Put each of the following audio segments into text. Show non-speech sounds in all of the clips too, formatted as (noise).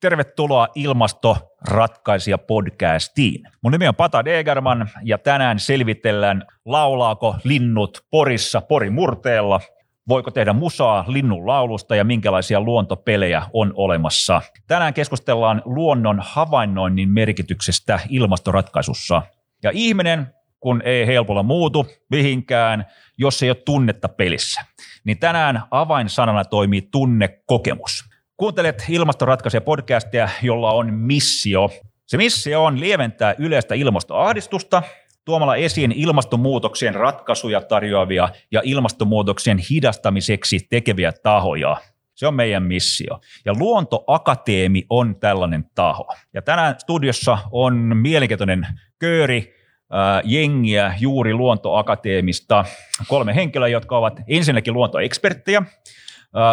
Tervetuloa Ilmastoratkaisija podcastiin. Mun nimi on Pata Degerman ja tänään selvitellään, laulaako linnut Porissa Porimurteella, voiko tehdä musaa linnun laulusta ja minkälaisia luontopelejä on olemassa. Tänään keskustellaan luonnon havainnoinnin merkityksestä ilmastoratkaisussa. Ja ihminen, kun ei helpolla muutu mihinkään, jos ei ole tunnetta pelissä, niin tänään avainsanana toimii tunnekokemus. Kuuntelet Ilmastoratkaisija podcastia, jolla on missio. Se missio on lieventää yleistä ilmastoahdistusta tuomalla esiin ilmastonmuutoksien ratkaisuja tarjoavia ja ilmastonmuutoksen hidastamiseksi tekeviä tahoja. Se on meidän missio. Ja Luontoakateemi on tällainen taho. Ja tänään studiossa on mielenkiintoinen kööri äh, jengiä juuri Luontoakateemista. Kolme henkilöä, jotka ovat ensinnäkin luontoeksperttejä,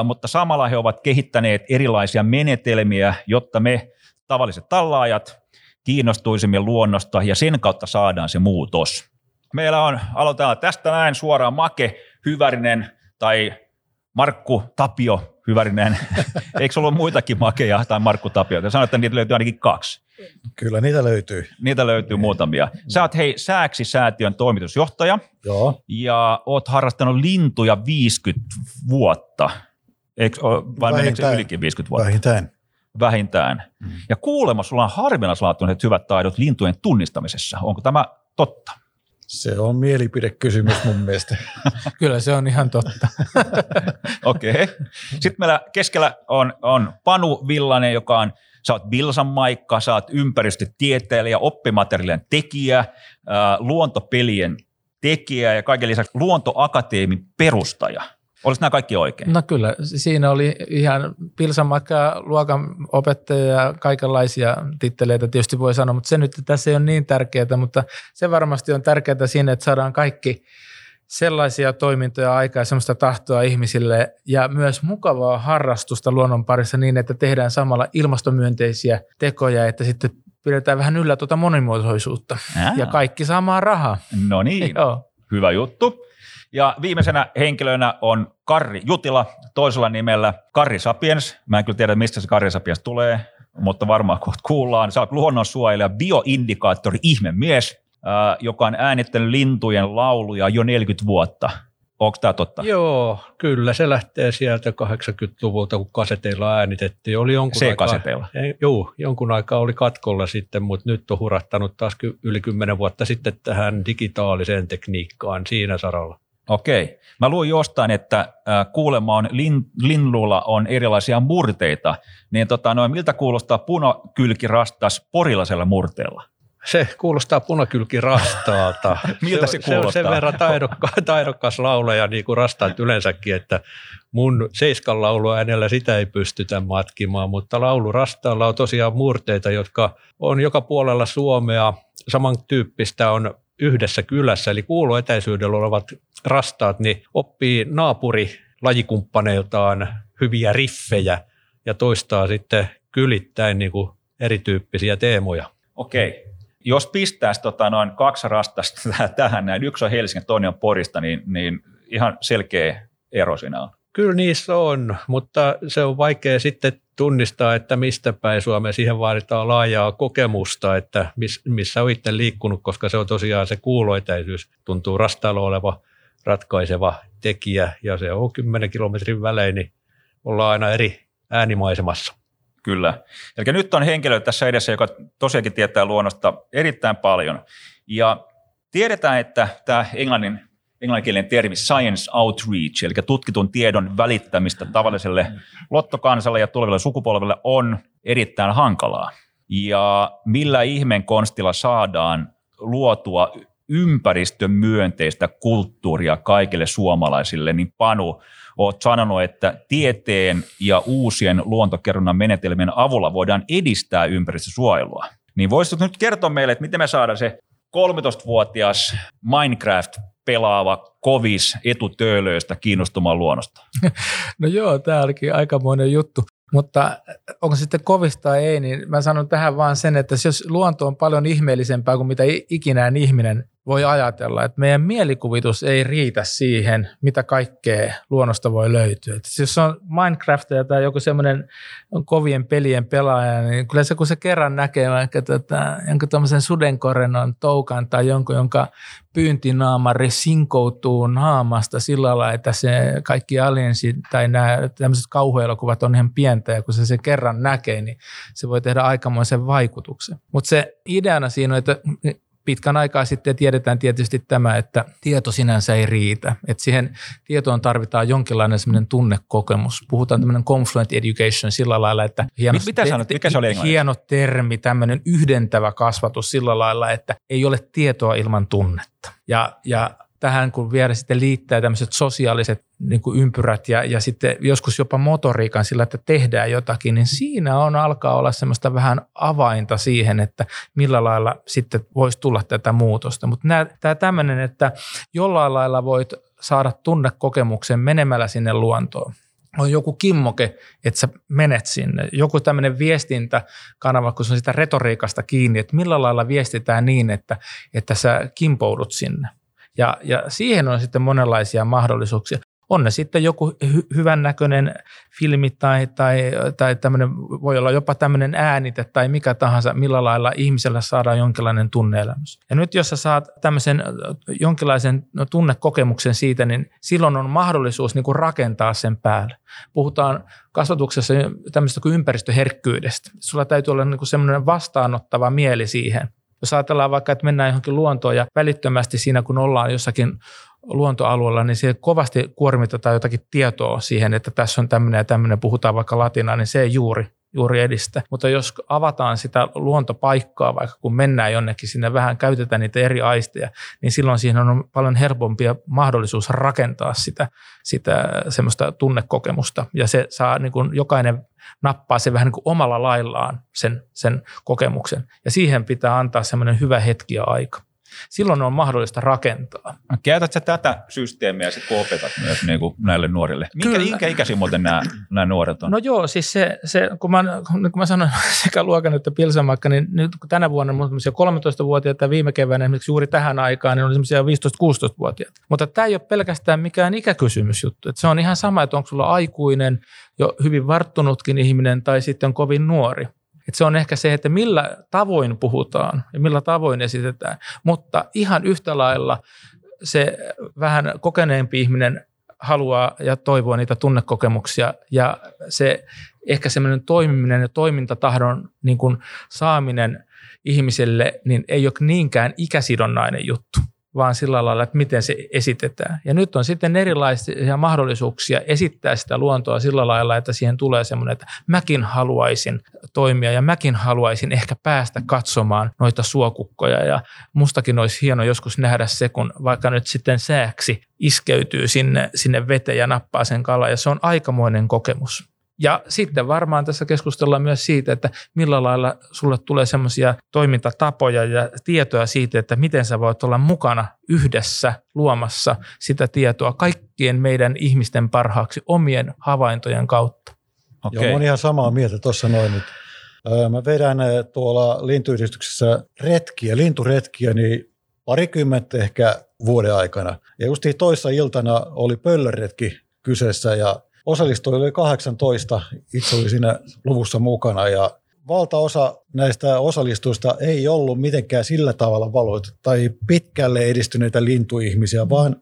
mutta samalla he ovat kehittäneet erilaisia menetelmiä, jotta me tavalliset tallaajat kiinnostuisimme luonnosta ja sen kautta saadaan se muutos. Meillä on, aloitetaan tästä näin suoraan Make Hyvärinen tai Markku Tapio Hyvärinen. (laughs) Eikö ollut muitakin Makeja tai Markku Tapio? Te sanoitte, että niitä löytyy ainakin kaksi. Kyllä niitä löytyy. Niitä löytyy muutamia. Sä oot hei Sääksi-säätiön toimitusjohtaja Joo. ja oot harrastanut lintuja 50 vuotta. Eikö, vai meneekö se ylikin 50 vuotta? Vähintään. Vähintään. Mm. Ja kuulemma sulla on harvinaislaatuiset hyvät taidot lintujen tunnistamisessa. Onko tämä totta? Se on mielipidekysymys mun mielestä. (laughs) Kyllä se on ihan totta. (laughs) Okei. Okay. Sitten meillä keskellä on, on Panu Villanen, joka on, sä oot Bilsan Maikka, sä oot ympäristötieteilijä, oppimateriaalien tekijä, ää, luontopelien tekijä ja kaiken lisäksi luontoakateemin perustaja – Oliko nämä kaikki oikein? No kyllä, siinä oli ihan pilsamakka, luokan opettaja ja kaikenlaisia titteleitä tietysti voi sanoa, mutta se nyt tässä ei ole niin tärkeää, mutta se varmasti on tärkeää siinä, että saadaan kaikki sellaisia toimintoja aikaa, sellaista tahtoa ihmisille ja myös mukavaa harrastusta luonnon parissa niin, että tehdään samalla ilmastomyönteisiä tekoja, että sitten pidetään vähän yllä tuota monimuotoisuutta Ää. ja kaikki saamaan rahaa. No niin, (laughs) Joo. hyvä juttu. Ja viimeisenä henkilönä on Karri Jutila, toisella nimellä Karri Sapiens. Mä en kyllä tiedä, mistä se Karri Sapiens tulee, mutta varmaan kohta kuullaan. Sä oot luonnonsuojelija, bioindikaattori, ihmemies, joka on äänittänyt lintujen lauluja jo 40 vuotta. Onko tämä totta? Joo, kyllä se lähtee sieltä 80-luvulta, kun kaseteilla äänitettiin. Oli jonkun se kaseteilla? Joo, jonkun aikaa oli katkolla sitten, mutta nyt on hurattanut taas yli 10 vuotta sitten tähän digitaaliseen tekniikkaan siinä saralla. Okei. Mä luin jostain, että kuulemma on lin, linnulla on erilaisia murteita, niin tota, noin, miltä kuulostaa punakylkirastas porilaisella murteella? Se kuulostaa punakylkirastaalta. (laughs) miltä se, se kuulostaa? Se on sen verran taidokka, taidokkas laulaja, niin kuin rastaat yleensäkin, että mun seiskan äänellä sitä ei pystytä matkimaan, mutta laulu rastaalla on tosiaan murteita, jotka on joka puolella Suomea. Samantyyppistä on yhdessä kylässä, eli kuuluetäisyydellä olevat rastaat, niin oppii naapuri lajikumppaneiltaan hyviä riffejä ja toistaa sitten kylittäin niin kuin erityyppisiä teemoja. Okei. Jos pistäisi tota noin kaksi rastasta (laughs) tähän näin, yksi on Helsingin, toinen on Porista, niin, niin ihan selkeä ero siinä on. Kyllä niissä on, mutta se on vaikea sitten tunnistaa, että mistä päin Suomeen siihen vaaditaan laajaa kokemusta, että missä on itse liikkunut, koska se on tosiaan se kuuloetäisyys, tuntuu rastaalla oleva ratkaiseva tekijä ja se on 10 kilometrin välein, niin ollaan aina eri äänimaisemassa. Kyllä. Eli nyt on henkilö tässä edessä, joka tosiaankin tietää luonnosta erittäin paljon. Ja tiedetään, että tämä englannin englanninkielinen termi science outreach, eli tutkitun tiedon välittämistä tavalliselle lottokansalle ja tuleville sukupolville on erittäin hankalaa. Ja millä ihmeen konstilla saadaan luotua ympäristön myönteistä kulttuuria kaikille suomalaisille, niin Panu, olet sanonut, että tieteen ja uusien luontokerronnan menetelmien avulla voidaan edistää ympäristösuojelua. Niin voisitko nyt kertoa meille, että miten me saadaan se 13-vuotias Minecraft pelaava kovis etutöölöistä kiinnostumaan luonnosta? (laughs) No joo, tämä olikin aikamoinen juttu. Mutta onko sitten kovista tai ei, niin mä sanon tähän vaan sen, että jos luonto on paljon ihmeellisempää kuin mitä ikinään ihminen voi ajatella, että meidän mielikuvitus ei riitä siihen, mitä kaikkea luonnosta voi löytyä. Et jos on Minecraft tai joku semmoinen kovien pelien pelaaja, niin kyllä se kun se kerran näkee vaikka tota, jonkun tämmöisen sudenkorenon toukan tai jonkun, jonka pyyntinaamari sinkoutuu naamasta sillä lailla, että se kaikki aliensi tai nämä tämmöiset kauhuelokuvat on ihan pientä ja kun se se kerran näkee, niin se voi tehdä aikamoisen vaikutuksen. Mutta se ideana siinä on, että pitkän aikaa sitten tiedetään tietysti tämä, että tieto sinänsä ei riitä. Että siihen tietoon tarvitaan jonkinlainen semmoinen tunnekokemus. Puhutaan tämmöinen confluent education sillä lailla, että hieno, Mitä sanot, mikä se oli hieno termi, tämmöinen yhdentävä kasvatus sillä lailla, että ei ole tietoa ilman tunnetta. Ja, ja tähän kun vielä sitten liittää tämmöiset sosiaaliset niin kuin ympyrät ja, ja sitten joskus jopa motoriikan sillä, että tehdään jotakin, niin siinä on alkaa olla semmoista vähän avainta siihen, että millä lailla sitten voisi tulla tätä muutosta. Mutta tämä tämmöinen, että jollain lailla voit saada tunnekokemuksen menemällä sinne luontoon on joku kimmoke, että sä menet sinne. Joku tämmöinen viestintäkanava, kun se on sitä retoriikasta kiinni, että millä lailla viestitään niin, että, että sä kimpoudut sinne. Ja, ja siihen on sitten monenlaisia mahdollisuuksia. On ne sitten joku hy- hyvännäköinen filmi tai, tai, tai tämmöinen, voi olla jopa tämmöinen äänite tai mikä tahansa, millä lailla ihmisellä saadaan jonkinlainen tunneelämys. Ja nyt jos sä saat tämmöisen jonkinlaisen tunnekokemuksen siitä, niin silloin on mahdollisuus niin kuin rakentaa sen päälle. Puhutaan kasvatuksessa tämmöistä kuin ympäristöherkkyydestä. Sulla täytyy olla niin kuin semmoinen vastaanottava mieli siihen. Jos ajatellaan vaikka, että mennään johonkin luontoon ja välittömästi siinä, kun ollaan jossakin luontoalueella, niin se kovasti kuormitetaan jotakin tietoa siihen, että tässä on tämmöinen ja tämmöinen, puhutaan vaikka latinaa, niin se ei juuri, juuri edistä. Mutta jos avataan sitä luontopaikkaa, vaikka kun mennään jonnekin sinne vähän, käytetään niitä eri aisteja, niin silloin siihen on paljon helpompi mahdollisuus rakentaa sitä, sitä semmoista tunnekokemusta. Ja se saa niin kuin jokainen nappaa se vähän niin kuin omalla laillaan sen, sen kokemuksen. Ja siihen pitää antaa semmoinen hyvä hetki ja aika. Silloin on mahdollista rakentaa. Käytät sä tätä systeemiä sit, kun opetat myös niin kuin näille nuorille? Minkä, minkä ikäisiä muuten nämä, nämä nuoret on? No joo, siis se, se kun, mä, kun mä sanoin (laughs) sekä Luokan että Pilsamakka, niin nyt kun tänä vuonna on 13-vuotiaita ja viime keväänä esimerkiksi juuri tähän aikaan, niin on semmoisia 15-16-vuotiaita. Mutta tämä ei ole pelkästään mikään ikäkysymys juttu. Että se on ihan sama, että onko sulla aikuinen, jo hyvin varttunutkin ihminen tai sitten kovin nuori. Et se on ehkä se, että millä tavoin puhutaan ja millä tavoin esitetään, mutta ihan yhtä lailla se vähän kokeneempi ihminen haluaa ja toivoo niitä tunnekokemuksia ja se ehkä semmoinen toimiminen ja toimintatahdon niin kuin saaminen ihmiselle niin ei ole niinkään ikäsidonnainen juttu vaan sillä lailla, että miten se esitetään. Ja nyt on sitten erilaisia mahdollisuuksia esittää sitä luontoa sillä lailla, että siihen tulee semmoinen, että mäkin haluaisin toimia ja mäkin haluaisin ehkä päästä katsomaan noita suokukkoja. Ja mustakin olisi hieno joskus nähdä se, kun vaikka nyt sitten sääksi iskeytyy sinne, sinne veteen ja nappaa sen kalan ja se on aikamoinen kokemus. Ja sitten varmaan tässä keskustellaan myös siitä, että millä lailla sulle tulee semmoisia toimintatapoja ja tietoa siitä, että miten sä voit olla mukana yhdessä luomassa sitä tietoa kaikkien meidän ihmisten parhaaksi omien havaintojen kautta. Okay. Joo, mä ihan samaa mieltä tuossa noin nyt. Mä vedän tuolla lintuyhdistyksessä retkiä, linturetkiä, niin parikymmentä ehkä vuoden aikana. Ja justiin toissa iltana oli pöllöretki kyseessä ja osallistujia oli 18, itse oli siinä luvussa mukana ja valtaosa näistä osallistujista ei ollut mitenkään sillä tavalla valoita tai pitkälle edistyneitä lintuihmisiä, vaan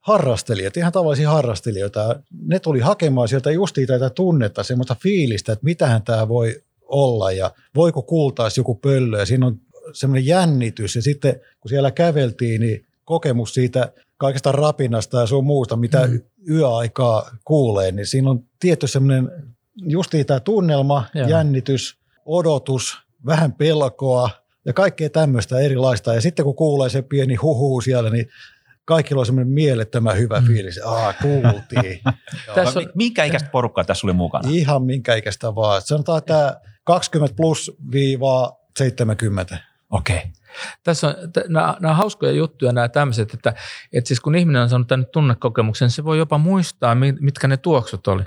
harrastelijat, ihan tavallisia harrastelijoita. Ne tuli hakemaan sieltä justiin tätä tunnetta, semmoista fiilistä, että mitähän tämä voi olla ja voiko kultaisi joku pöllö ja siinä on semmoinen jännitys ja sitten kun siellä käveltiin, niin kokemus siitä kaikesta rapinasta ja sun muusta, mitä mm. yöaikaa kuulee, niin siinä on tietty semmoinen justiin tämä tunnelma, Joo. jännitys, odotus, vähän pelkoa ja kaikkea tämmöistä erilaista. Ja sitten kun kuulee se pieni huhu siellä, niin kaikilla on semmoinen mielettömän hyvä mm. fiilis. Aa, kuultiin. (laughs) tässä on... Minkä ikäistä porukkaa tässä oli mukana? Ihan minkä ikäistä vaan. Sanotaan, että 20 plus viivaa 70. Okei. Okay. Tässä on, nämä, nämä hauskoja juttuja nämä tämmöiset, että, että siis kun ihminen on saanut tänne tunnekokemuksen, se voi jopa muistaa, mitkä ne tuoksut oli.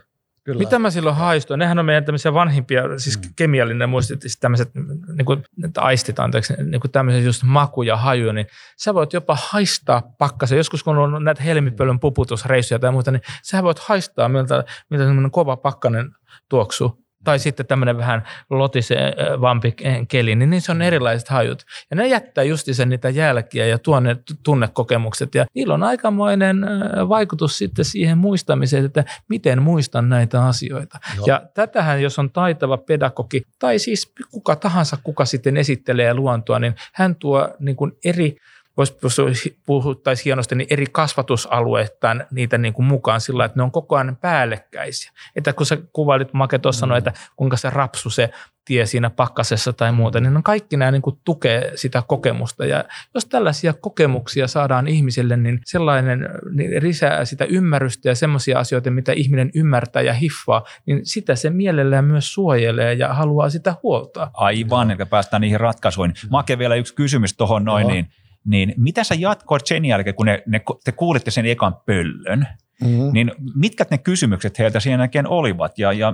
Kyllä. Mitä mä silloin haistoin? Nehän on meidän tämmöisiä vanhimpia, siis mm. kemiallinen muistit, siis tämmöiset niin kuin, aistit, anteeksi, niin kuin tämmöisen just maku ja haju, niin sä voit jopa haistaa pakkasen. Joskus kun on näitä helmipöllön puputusreissuja tai muuta, niin sä voit haistaa, miltä, miltä semmoinen kova pakkanen tuoksuu tai sitten tämmöinen vähän lotisevampi keli, niin niissä on erilaiset hajut. Ja ne jättää sen niitä jälkiä ja tuonne tunnekokemukset. Ja niillä on aikamoinen vaikutus sitten siihen muistamiseen, että miten muistan näitä asioita. Joo. Ja tätähän, jos on taitava pedagogi, tai siis kuka tahansa, kuka sitten esittelee luontoa, niin hän tuo niin kuin eri voisi puhuttaisiin hienosti, niin eri kasvatusalueittain niitä niin kuin mukaan sillä että ne on koko ajan päällekkäisiä. Että kun sä kuvailit Make tuossa, mm. että kuinka se rapsu se tie siinä pakkasessa tai muuta, niin kaikki nämä niin kuin tukee sitä kokemusta. Ja jos tällaisia kokemuksia saadaan ihmisille, niin sellainen niin lisää sitä ymmärrystä ja semmoisia asioita, mitä ihminen ymmärtää ja hiffaa, niin sitä se mielellään myös suojelee ja haluaa sitä huoltaa. Aivan, eli päästään niihin ratkaisuihin. Make vielä yksi kysymys tuohon noin, no. niin niin mitä sä jatkoit sen jälkeen, kun ne, ne, te kuulitte sen ekan pöllön, Mm-hmm. Niin mitkä ne kysymykset heiltä siinä jälkeen olivat ja, ja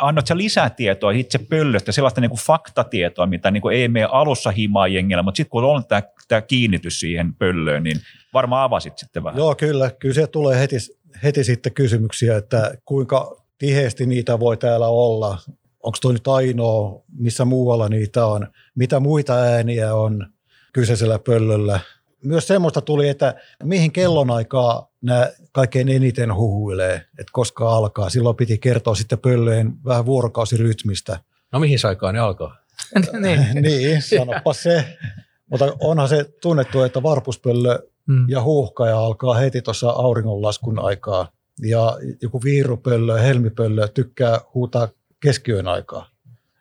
annat sä lisätietoa itse pöllöstä, sellaista niin kuin faktatietoa, mitä niin kuin ei mene alussa himaa jengillä, mutta sitten kun on tämä, tämä kiinnitys siihen pöllöön, niin varmaan avasit sitten vähän. Joo, kyllä. Kyllä se tulee heti, heti sitten kysymyksiä, että kuinka tiheesti niitä voi täällä olla, onko tuo nyt ainoa, missä muualla niitä on, mitä muita ääniä on, kyseisellä pöllöllä. Myös semmoista tuli, että mihin kellonaikaa nämä kaikkein eniten huhuilee, että koska alkaa. Silloin piti kertoa sitten pöllöjen vähän vuorokausirytmistä. No mihin aikaan ne alkaa? (laughs) niin. (laughs) niin, sanoppa se. Mutta onhan se tunnettu, että varpuspöllö mm. ja huuhkaja alkaa heti tuossa auringonlaskun aikaa. Ja joku viirupöllö, helmipöllö tykkää huutaa keskiyön aikaa.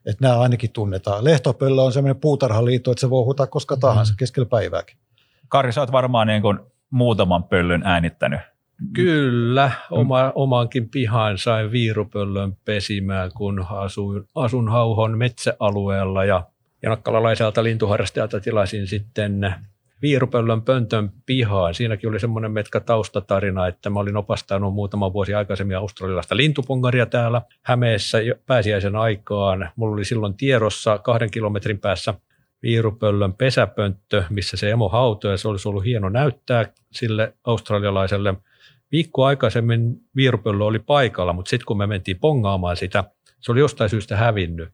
Että nämä ainakin tunnetaan. Lehtopöllö on semmoinen puutarhaliitto, että se voi huutaa koska tahansa mm. keskellä päivääkin. Kari, sä oot varmaan niin kuin muutaman pöllön äänittänyt. Kyllä, oma, omankin pihan sain viirupöllön pesimään, kun asuin, asun Hauhon metsäalueella ja, ja nakkalalaiselta lintuharrastajalta tilasin sitten Viirupöllön pöntön pihaan. Siinäkin oli semmoinen metka taustatarina, että mä olin opastanut muutama vuosi aikaisemmin australialaista lintupungaria täällä Hämeessä pääsiäisen aikaan. Mulla oli silloin tiedossa kahden kilometrin päässä Viirupöllön pesäpönttö, missä se emo hautoi ja se olisi ollut hieno näyttää sille australialaiselle. Viikko aikaisemmin Viirupöllö oli paikalla, mutta sitten kun me mentiin pongaamaan sitä, se oli jostain syystä hävinnyt.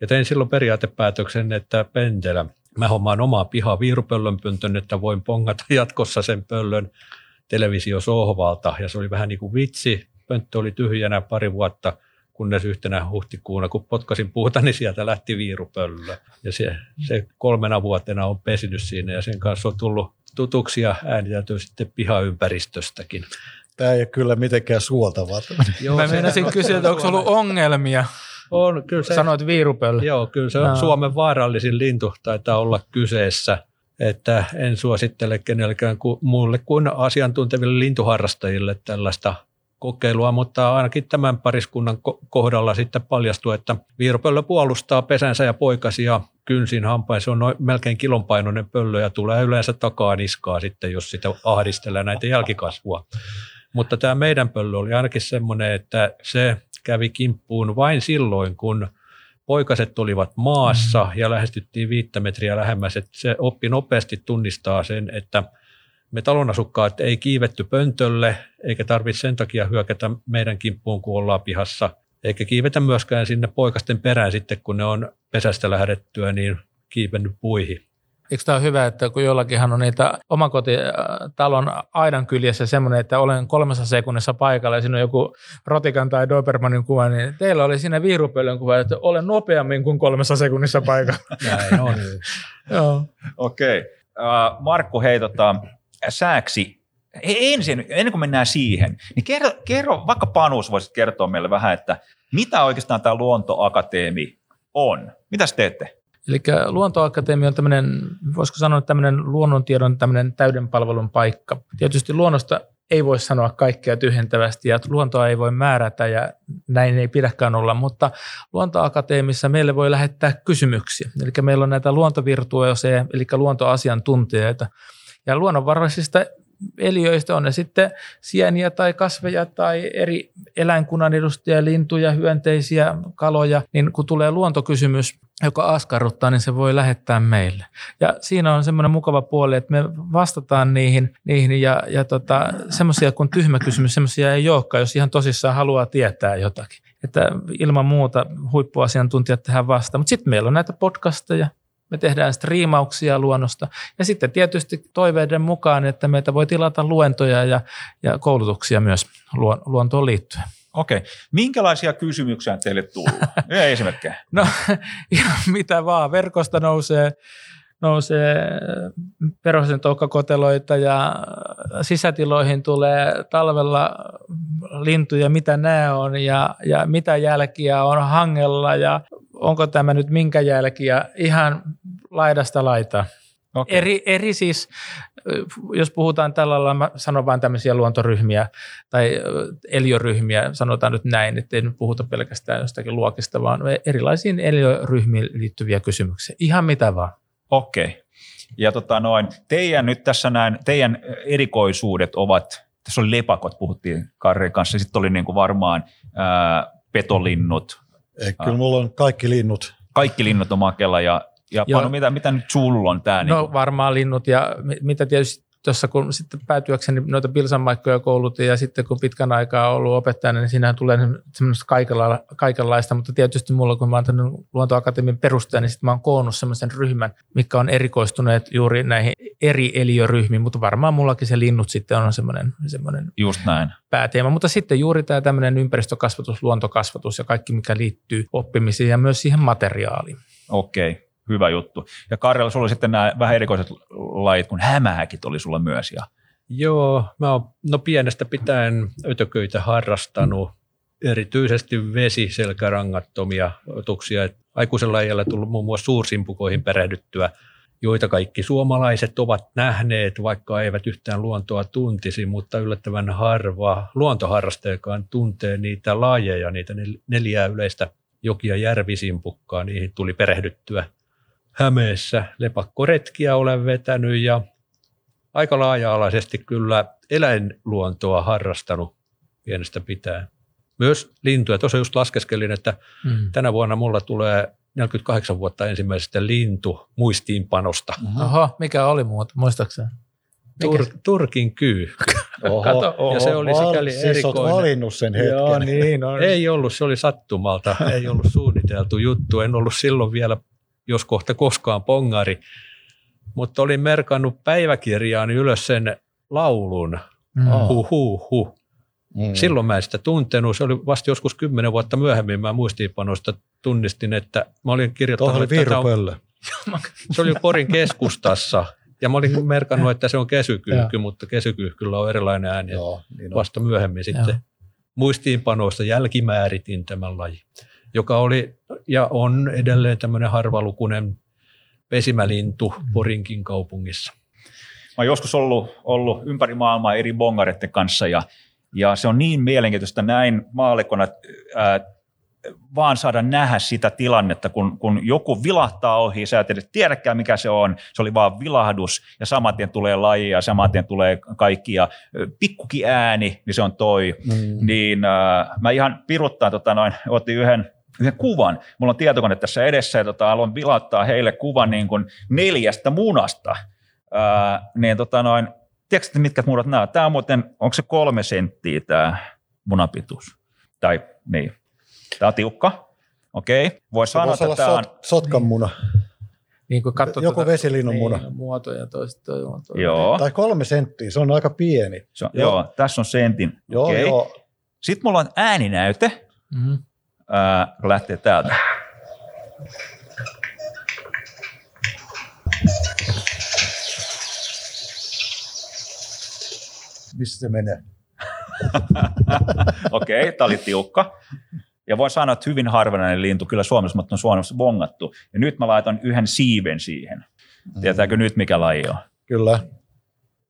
Ja tein silloin periaatepäätöksen, että pentelä – mä hommaan omaa pihaa viirupöllön pöntön, että voin pongata jatkossa sen pöllön televisiosohvalta. Ja se oli vähän niin kuin vitsi. Pönttö oli tyhjänä pari vuotta, kunnes yhtenä huhtikuuna, kun potkasin puuta, niin sieltä lähti viirupöllö. Ja se, se kolmena vuotena on pesinyt siinä ja sen kanssa on tullut tutuksia ääniteltyä sitten pihaympäristöstäkin. Tämä ei ole kyllä mitenkään suotavaa. Joo, Mä meinasin kysyä, että onko ollut ongelmia. On, kyllä se, Sanoit viirupöllä. Joo, kyllä se on no. Suomen vaarallisin lintu taitaa olla kyseessä. Että en suosittele kenellekään ku, muulle kuin asiantunteville lintuharrastajille tällaista kokeilua, mutta ainakin tämän pariskunnan kohdalla sitten paljastuu, että viirupöllö puolustaa pesänsä ja poikasia kynsin hampain. Se on noin, melkein kilonpainoinen pöllö ja tulee yleensä takaa niskaa sitten, jos sitä ahdistelee näitä jälkikasvua. Mutta tämä meidän pöllö oli ainakin semmoinen, että se kävi kimppuun vain silloin, kun poikaset olivat maassa mm. ja lähestyttiin viittä metriä lähemmäs. Että se oppi nopeasti tunnistaa sen, että me talonasukkaat ei kiivetty pöntölle, eikä tarvitse sen takia hyökätä meidän kimppuun, kun ollaan pihassa, eikä kiivetä myöskään sinne poikasten perään sitten, kun ne on pesästä lähdettyä, niin kiivennyt puihin. Eikö tämä ole hyvä, että kun jollakinhan on niitä omakotitalon aidan kyljessä semmoinen, että olen kolmessa sekunnissa paikalla ja siinä on joku Rotikan tai Dobermanin kuva, niin teillä oli siinä viirupöllön kuva, että olen nopeammin kuin kolmessa sekunnissa paikalla. (laughs) Näin on. (laughs) Joo. Okei. Okay. Uh, Markku, hei tota, sääksi ensin, ennen kuin mennään siihen, niin kerro, kerro vaikka Panus voisit kertoa meille vähän, että mitä oikeastaan tämä luontoakateemi on? Mitä teette? Eli Luontoakatemia on tämmöinen, voisiko sanoa tämmöinen luonnontiedon tämmöinen täyden palvelun paikka. Tietysti luonnosta ei voi sanoa kaikkea tyhjentävästi ja luontoa ei voi määrätä ja näin ei pidäkään olla, mutta Luontoakateemissa meille voi lähettää kysymyksiä. Eli meillä on näitä luontovirtuoseja, eli luontoasiantuntijoita. Ja luonnonvaraisista eliöistä, on ne sitten sieniä tai kasveja tai eri eläinkunnan edustajia, lintuja, hyönteisiä, kaloja, niin kun tulee luontokysymys, joka askarruttaa, niin se voi lähettää meille. Ja siinä on semmoinen mukava puoli, että me vastataan niihin, niihin ja, ja tota, semmoisia kuin tyhmä kysymys, semmoisia ei olekaan, jos ihan tosissaan haluaa tietää jotakin. Että ilman muuta huippuasiantuntijat tähän vastaan. Mutta sitten meillä on näitä podcasteja, me tehdään striimauksia luonnosta. Ja sitten tietysti toiveiden mukaan, että meitä voi tilata luentoja ja, ja koulutuksia myös luontoon liittyen. Okei. Minkälaisia kysymyksiä teille tulee? (laughs) Ja esimerkkejä. No (laughs) ihan mitä vaan. Verkosta nousee, nousee perosen toukakoteloita ja sisätiloihin tulee talvella lintuja, mitä nämä on ja, ja mitä jälkiä on hangella ja onko tämä nyt minkä jälkiä. Ihan laidasta laita. Okay. Eri, eri siis, jos puhutaan tällä lailla, mä sanon vain tämmöisiä luontoryhmiä tai elioryhmiä, sanotaan nyt näin, että ei nyt puhuta pelkästään jostakin luokista, vaan erilaisiin elioryhmiin liittyviä kysymyksiä. Ihan mitä vaan. Okei. Okay. Ja tota noin, teidän nyt tässä näin, teidän erikoisuudet ovat, tässä oli lepakot, puhuttiin Karrin kanssa, sitten oli niin kuin varmaan ää, petolinnut. Ei, kyllä mulla on kaikki linnut. Kaikki linnut on makella ja ja Panu, mitä, mitä nyt sulla on tämä? No niin varmaan linnut ja mitä tietysti tuossa kun sitten päätyäkseni noita pilsanmaikkoja koulutin ja sitten kun pitkän aikaa ollut opettajana, niin siinähän tulee semmoista kaikenla- kaikenlaista, mutta tietysti mulla kun mä oon luontoakatemian perustaja, niin sitten mä oon koonnut semmoisen ryhmän, mikä on erikoistuneet juuri näihin eri eliöryhmiin, mutta varmaan mullakin se linnut sitten on semmoinen, semmoinen Just näin. pääteema, mutta sitten juuri tämä tämmöinen ympäristökasvatus, luontokasvatus ja kaikki mikä liittyy oppimiseen ja myös siihen materiaaliin. Okei. Okay hyvä juttu. Ja Karjalla, sulla oli sitten nämä vähän erikoiset lajit, kun hämähäkit oli sulla myös. Ja... Joo, mä oon no pienestä pitäen ötököitä harrastanut, erityisesti vesiselkärangattomia otuksia. Aikuisella iällä tullut muun muassa suursimpukoihin perehdyttyä, joita kaikki suomalaiset ovat nähneet, vaikka eivät yhtään luontoa tuntisi, mutta yllättävän harva luontoharrastajakaan tuntee niitä lajeja, niitä neljää yleistä jokia järvisimpukkaa, niihin tuli perehdyttyä Hämeessä lepakkoretkiä olen vetänyt ja aika laaja-alaisesti kyllä eläinluontoa harrastanut pienestä pitäen. Myös lintuja. Tuossa just laskeskelin, että mm. tänä vuonna mulla tulee 48 vuotta ensimmäisestä lintu muistiinpanosta. Oho, mikä oli muuta, muistaakseni? Tur, Turkin kyy. (laughs) Oho, Kato, oho, ja se oli sikäli siis erikoinen. valinnut sen hetken. Joo, niin on. Ei ollut, se oli sattumalta, ei ollut suunniteltu juttu. En ollut silloin vielä jos kohta koskaan pongari, mutta olin merkannut päiväkirjaan ylös sen laulun, mm. hu, hu, hu. Mm. Silloin mä en sitä tuntenut, se oli vasta joskus kymmenen vuotta myöhemmin, mä muistiinpanosta tunnistin, että mä olin kirjoittanut, oli että on, se oli Porin keskustassa, ja mä olin (laughs) merkannut, että se on kesykyyhky, mutta kesykyyhkyllä on erilainen ääni, Joo, niin vasta myöhemmin sitten Joo. muistiinpanoista jälkimääritin tämän lajin joka oli ja on edelleen tämmöinen harvalukuinen pesimälintu Porinkin kaupungissa. Mä oon joskus ollut, ollut ympäri maailmaa eri bongareiden kanssa ja, ja se on niin mielenkiintoista näin maallikona ää, vaan saada nähdä sitä tilannetta, kun, kun joku vilahtaa ohi, sä et tiedäkään mikä se on, se oli vaan vilahdus ja samaten tulee laji ja samaten tulee kaikki ja pikkukin ääni, niin se on toi, mm. niin äh, mä ihan piruttaan, tota noin, otin yhden yhden kuvan. Mulla on tietokone tässä edessä ja tota, aloin vilauttaa heille kuvan niin kuin neljästä munasta. Ää, niin tota noin, tiedätkö, mitkä munat nämä Tämä on muuten, onko se kolme senttiä tämä munapituus? Tai niin. Tämä on tiukka. Okei. Okay. Voi sanoa, että tämä on... Sotkan muna. Niin kuin Joku tuota, vesilinnun muna. Niin, muotoja toista. Joo. Tai kolme senttiä, se on aika pieni. Se on, joo. joo, tässä on sentin. Joo, okay. joo. Sitten mulla on ääninäyte. Mm-hmm ää, lähtee täältä. Missä se menee? (laughs) Okei, okay, tämä oli tiukka. Ja voin sanoa, että hyvin harvinainen lintu, kyllä Suomessa, mutta on Suomessa bongattu. Ja nyt mä laitan yhden siiven siihen. Tietääkö nyt, mikä laji on? Kyllä.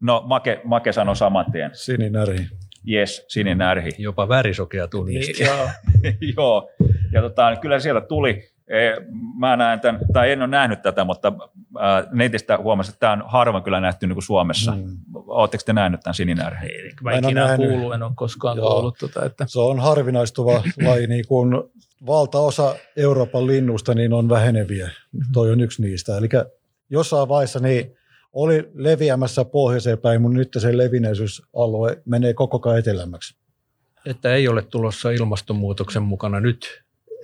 No, Make, Make sanoi saman tien. Sininäri. Yes, sininärhi. Jopa värisokea tunnisti. Joo. (laughs) Joo. Ja tota, kyllä sieltä tuli, e, mä näen tämän, tai en ole nähnyt tätä, mutta netistä huomasin, että tämä on harvoin kyllä nähty niin kuin Suomessa. Mm. Oletteko te nähnyt tämän sininäären? Ei, mä en ole ikinä kuullut, en ole koskaan Joo. kuullut tota, että Se on harvinaistuva (laughs) laji, niin kuin valtaosa Euroopan linnusta niin on väheneviä. Toi on yksi niistä. Eli jossain vaiheessa niin oli leviämässä pohjoiseen päin, mutta nyt se levinneisyysalue menee koko ajan etelämmäksi. Että ei ole tulossa ilmastonmuutoksen mukana nyt.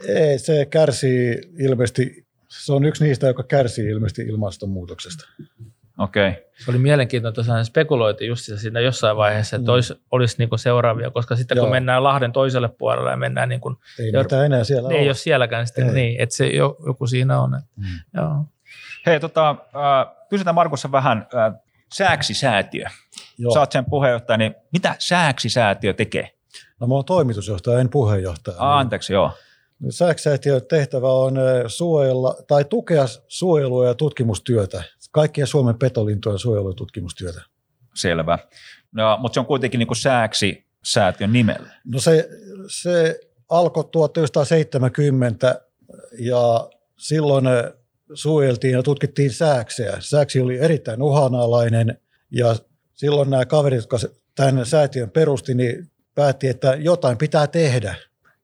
Ei, se kärsii ilmeisesti, se on yksi niistä, joka kärsii ilmeisesti ilmastonmuutoksesta. Okei. Okay. se oli mielenkiintoista, että spekuloitiin just siinä jossain vaiheessa, että Mm. olisi, olisi niin kuin seuraavia, koska sitten kun Joo. mennään Lahden toiselle puolelle ja mennään niin kuin, Ei niitä enää siellä ei ole. ole sielläkään sitten Ei. niin, että se jo, joku siinä on. Että, Mm. joo. Hei, tota, äh, pysytään Markussa vähän. Äh, Sääksi-säätiö. Joo. Sä oot sen puheenjohtaja, niin mitä Sääksi-säätiö tekee? No, mä oon toimitusjohtaja, en puheenjohtaja. Ah, anteeksi, joo. Sääksäätiön tehtävä on ö, suojella tai tukea suojelua ja tutkimustyötä. Kaikkien Suomen petolintujen suojelu- ja tutkimustyötä. Selvä. No, mutta se on kuitenkin niin kuin Sääksi-säätiön nimellä. No se, se alkoi 1970 ja silloin ö, suojeltiin ja tutkittiin sääksejä. Sääksi oli erittäin uhanalainen ja silloin nämä kaverit, jotka tämän säätiön perusti, niin päätti, että jotain pitää tehdä.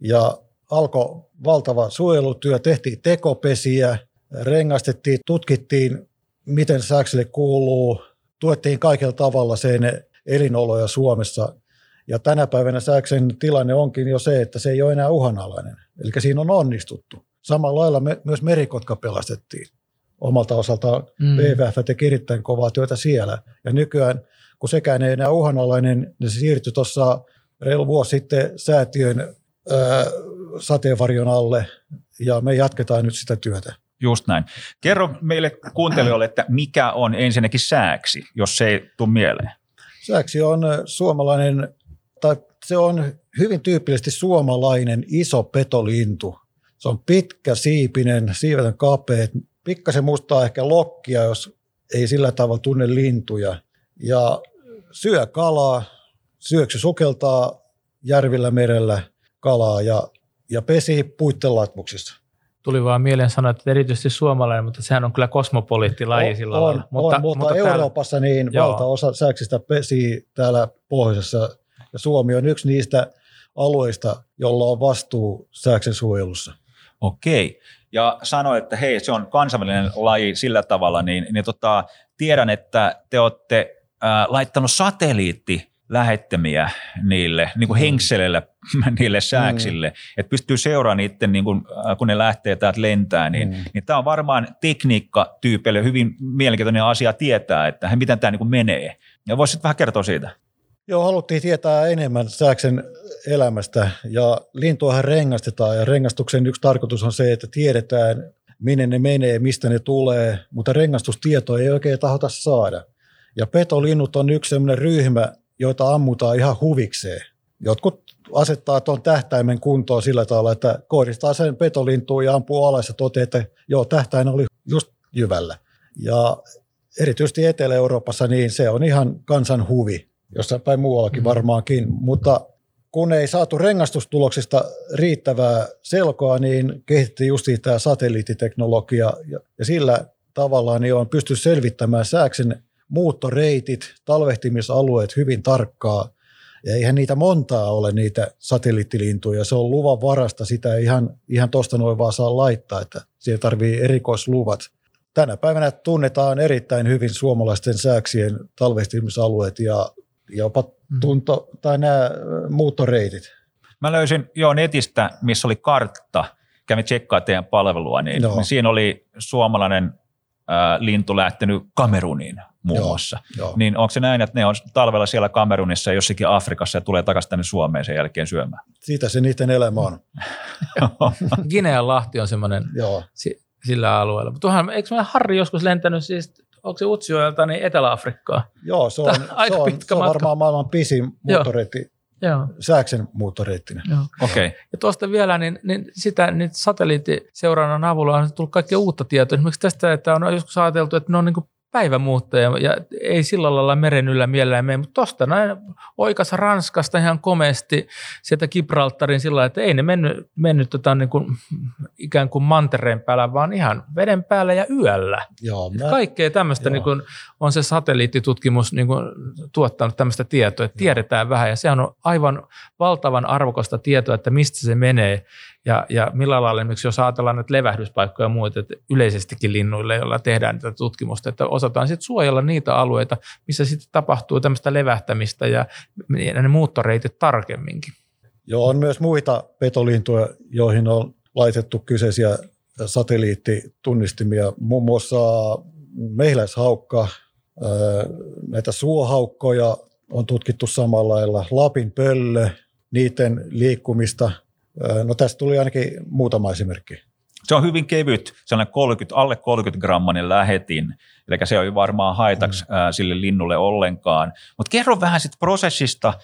Ja alkoi valtava suojelutyö, tehtiin tekopesiä, rengastettiin, tutkittiin, miten sääksille kuuluu, tuettiin kaikella tavalla sen elinoloja Suomessa. Ja tänä päivänä sääksen tilanne onkin jo se, että se ei ole enää uhanalainen. Eli siinä on onnistuttu. Samalla lailla me, myös merikotka pelastettiin. Omalta osaltaan Mm. WWF teki erittäin kovaa työtä siellä. Ja nykyään, kun sekään ei enää uhanalainen, niin se siirtyi tuossa reilu vuosi sitten säätiön ää, sateenvarjon alle. Ja me jatketaan nyt sitä työtä. Just näin. Kerro meille kuuntelijoille, että mikä on ensinnäkin Sääksi, jos se ei tule mieleen. Sääksi on suomalainen, tai se on hyvin tyypillisesti suomalainen iso petolintu. Se on pitkä, siipinen, siivet on kapeat, pikkasen mustaa ehkä lokkia, jos ei sillä tavalla tunne lintuja. Ja syö kalaa, syöksy sukeltaa järvillä, merellä kalaa ja, ja pesi puitten latvuksissa. Tuli vaan mieleen sanoa, että erityisesti suomalainen, mutta sehän on kyllä kosmopoliittilaji sillä on, lailla. on, mutta, mutta, mutta täällä- Euroopassa niin Joo. valtaosa säksistä pesii täällä pohjoisessa ja Suomi on yksi niistä alueista, jolla on vastuu sääksen suojelussa. Okei. Ja sanoit, että hei, se on kansainvälinen laji sillä tavalla, niin, niin tota, tiedän, että te olette äh, laittanut satelliitti lähettämiä niille, niin kuin henkselille (laughs) niille sääksille, että pystyy seuraamaan niiden, niin kuin, kun ne lähtee täältä lentää, niin, Mm. niin tämä on varmaan tekniikkatyypeille hyvin mielenkiintoinen asia tietää, että hei, miten tämä niin kuin menee. Ja voisit vähän kertoa siitä. Joo, haluttiin tietää enemmän sääksen elämästä ja lintuahan rengastetaan ja rengastuksen yksi tarkoitus on se, että tiedetään minne ne menee, mistä ne tulee, mutta rengastustietoa ei oikein tahota saada. Ja petolinnut on yksi sellainen ryhmä, joita ammutaan ihan huvikseen. Jotkut asettaa tuon tähtäimen kuntoon sillä tavalla, että kohdistaa sen petolintuun ja ampuu alas ja toteaa, että joo, tähtäin oli just jyvällä. Ja erityisesti Etelä-Euroopassa niin se on ihan kansan huvi, jossain päin muuallakin varmaankin, mutta kun ei saatu rengastustuloksista riittävää selkoa, niin kehitettiin justiin tämä satelliittiteknologia ja, ja sillä tavalla niin on pysty selvittämään sääksen muuttoreitit, talvehtimisalueet hyvin tarkkaa. Ja eihän niitä montaa ole niitä satelliittilintuja, se on luvan varasta, sitä ei ihan, ihan tuosta noin vaan saa laittaa, että siihen tarvii erikoisluvat. Tänä päivänä tunnetaan erittäin hyvin suomalaisten sääksien talvehtimisalueet ja jopa tunto, tai nämä muuttoreitit. Mä löysin jo netistä, missä oli kartta, kävin tsekkaa teidän palvelua, niin, Joo. niin siinä oli suomalainen ää, lintu lähtenyt Kameruniin muun Joo, muassa. joo. Niin onko se näin, että ne on talvella siellä Kamerunissa jossakin Afrikassa ja tulee takaisin tänne Suomeen sen jälkeen syömään? Siitä se niiden elämä on. (laughs) Ginean lahti on semmoinen sillä alueella. Mutta tuohan, eikö meillä Harri joskus lentänyt siis, onko se Utsjoelta, niin Etelä-Afrikkaan? Joo, se on, Aika se on, pitkä se on matka. varmaan maailman pisin muuttoreitti, Joo, sääksen muuttoreittinen. joo. Okei. Okay. Ja tuosta vielä, niin, niin sitä niin satelliittiseurannan avulla on tullut kaikkea uutta tietoa. Esimerkiksi tästä, että on joskus ajateltu, että ne on niin päivämuuttaja ja ei sillä lailla meren yllä mielellään mene, mutta tuosta näin oikas Ranskasta ihan komeasti sieltä Gibraltarin sillä että ei ne mennyt, mennyt tota niin kuin, ikään kuin mantereen päällä, vaan ihan veden päällä ja yöllä. Joo, mä, Kaikkea tämmöistä niin kuin, on se satelliittitutkimus niin kuin, tuottanut tämmöistä tietoa, että tiedetään vähän. Ja se on aivan valtavan arvokasta tietoa, että mistä se menee ja, ja millä lailla esimerkiksi jos ajatellaan näitä levähdyspaikkoja ja muita, että yleisestikin linnuille, joilla tehdään tätä tutkimusta, että osataan sitten suojella niitä alueita, missä sitten tapahtuu tämmöistä levähtämistä ja, ja ne muuttoreitit tarkemminkin. Joo, on myös muita petolintuja, joihin on laitettu kyseisiä satelliittitunnistimia, muun muassa mehiläishaukka, näitä suohaukkoja on tutkittu samalla lailla, Lapin pöllö, niiden liikkumista – No tästä tuli ainakin muutama esimerkki. Se on hyvin kevyt, sellainen 30, alle 30 grammanen lähetin, eli se ei varmaan haitaksi mm. sille linnulle ollenkaan. Mutta kerro vähän sitten prosessista,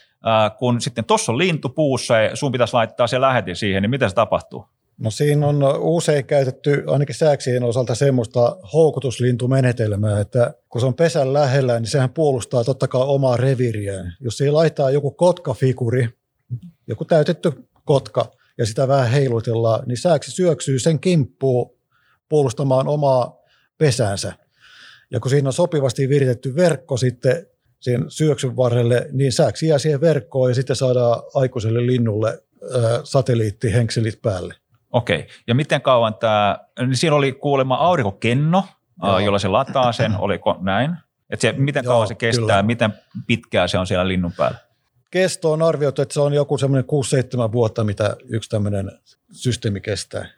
kun sitten tuossa on lintu puussa ja sun pitäisi laittaa se lähetin siihen, niin mitä se tapahtuu? No siinä on usein käytetty ainakin sääksien osalta semmoista houkutuslintumenetelmää, että kun se on pesän lähellä, niin sehän puolustaa totta kai omaa reviiriään. Jos siihen laittaa joku kotkafiguri, joku täytetty kotka, ja sitä vähän heilutellaan, niin sääksi syöksyy sen kimppuun puolustamaan omaa pesäänsä. Ja kun siinä on sopivasti viritetty verkko sitten sen syöksyn varrelle, niin sääksi jää siihen verkkoon ja sitten saadaan aikuiselle linnulle satelliittihenkselit päälle. Okei, ja miten kauan tämä, niin siinä oli kuulemma aurinkokenno, Joo. jolla se lataa sen, (clears throat) oliko näin? Et se, miten kauan Joo, se kestää, kyllä. miten pitkää se on siellä linnun päällä? Kesto on arvioitu, että se on joku semmoinen 6-7 vuotta, mitä yksi tämmöinen systeemi kestää.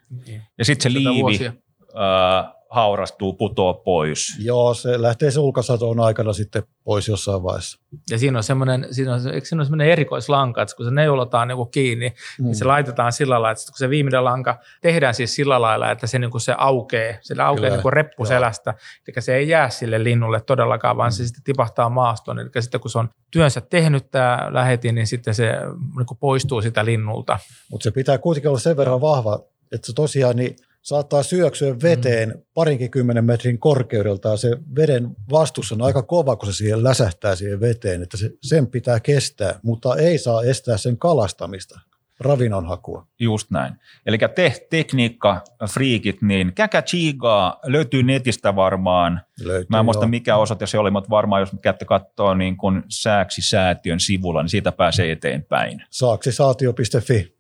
Ja sitten se liivi äh, haurastuu, putoaa pois. Joo, se lähtee se ulkosatoon aikana sitten pois jossain vaiheessa. Ja siinä on semmoinen, siinä on, eikö siinä ole semmoinen erikoislanka, että kun se neulotaan niin kiinni, mm. niin se laitetaan sillä lailla, että kun se viimeinen lanka tehdään siis sillä lailla, että se, niin kuin se aukeaa, se aukeaa niin kuin reppuselästä, eli se ei jää sille linnulle todellakaan, vaan mm. se sitten tipahtaa maastoon. Eli sitten kun se on työnsä tehnyt tämä lähetin, niin sitten se niin kuin poistuu sitä linnulta. Mutta se pitää kuitenkin olla sen verran vahva, että se tosiaan niin saattaa syöksyä veteen mm. parinkin kymmenen metrin korkeudelta ja se veden vastus on aika kova, kun se siihen läsähtää siihen veteen, että se, sen pitää kestää, mutta ei saa estää sen kalastamista ravinnonhakua. Just näin. Eli te tekniikka, friikit, niin Käkä Chigaa löytyy netistä varmaan. Löytyy, Mä en muista mikä osoite se oli, mutta varmaan jos käytte katsoa niin kun Sääksi-säätiön sivulla, niin siitä pääsee eteenpäin. Saaksisaatio.fi.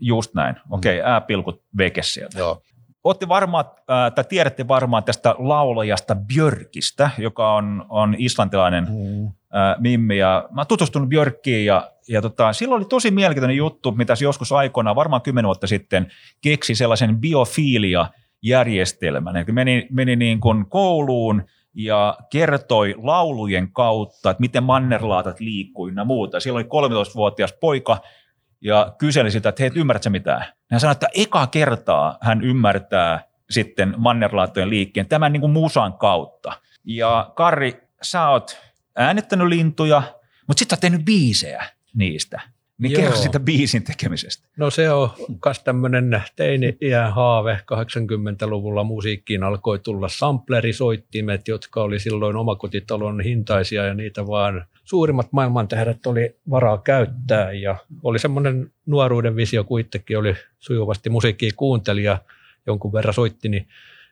Just näin. Okei, okay, ääpilkut veke sieltä. Joo. Olette varmaan, äh, tai tiedätte varmaan tästä laulajasta Björkistä, joka on, on islantilainen mm. äh, mimmi. Ja mä oon tutustunut Björkkiin ja, ja tota, silloin oli tosi mielenkiintoinen juttu, mitä se joskus aikoinaan, varmaan kymmenen vuotta sitten, keksi sellaisen biofilia-järjestelmän. Eli meni, meni niin kuin kouluun ja kertoi laulujen kautta, että miten mannerlaatat liikkuu ja muuta. Silloin oli 13-vuotias poika, ja kyseli sitä, että hei, ymmärrätkö mitään? Hän sanoi, että eka kertaa hän ymmärtää sitten mannerlaattojen liikkeen tämän niin kuin musan kautta. Ja Karri, sä oot äänettänyt lintuja, mutta sitten sä tehnyt biisejä niistä. Niin Joo. kerro sitä biisin tekemisestä. No se on myös tämmöinen teini-iän haave. 80-luvulla musiikkiin alkoi tulla samplerisoittimet, jotka oli silloin omakotitalon hintaisia ja niitä vaan suurimmat maailmantähdet oli varaa käyttää. Ja oli semmoinen nuoruuden visio, kun itsekin oli sujuvasti musiikkia kuuntelija jonkun verran soitti, niin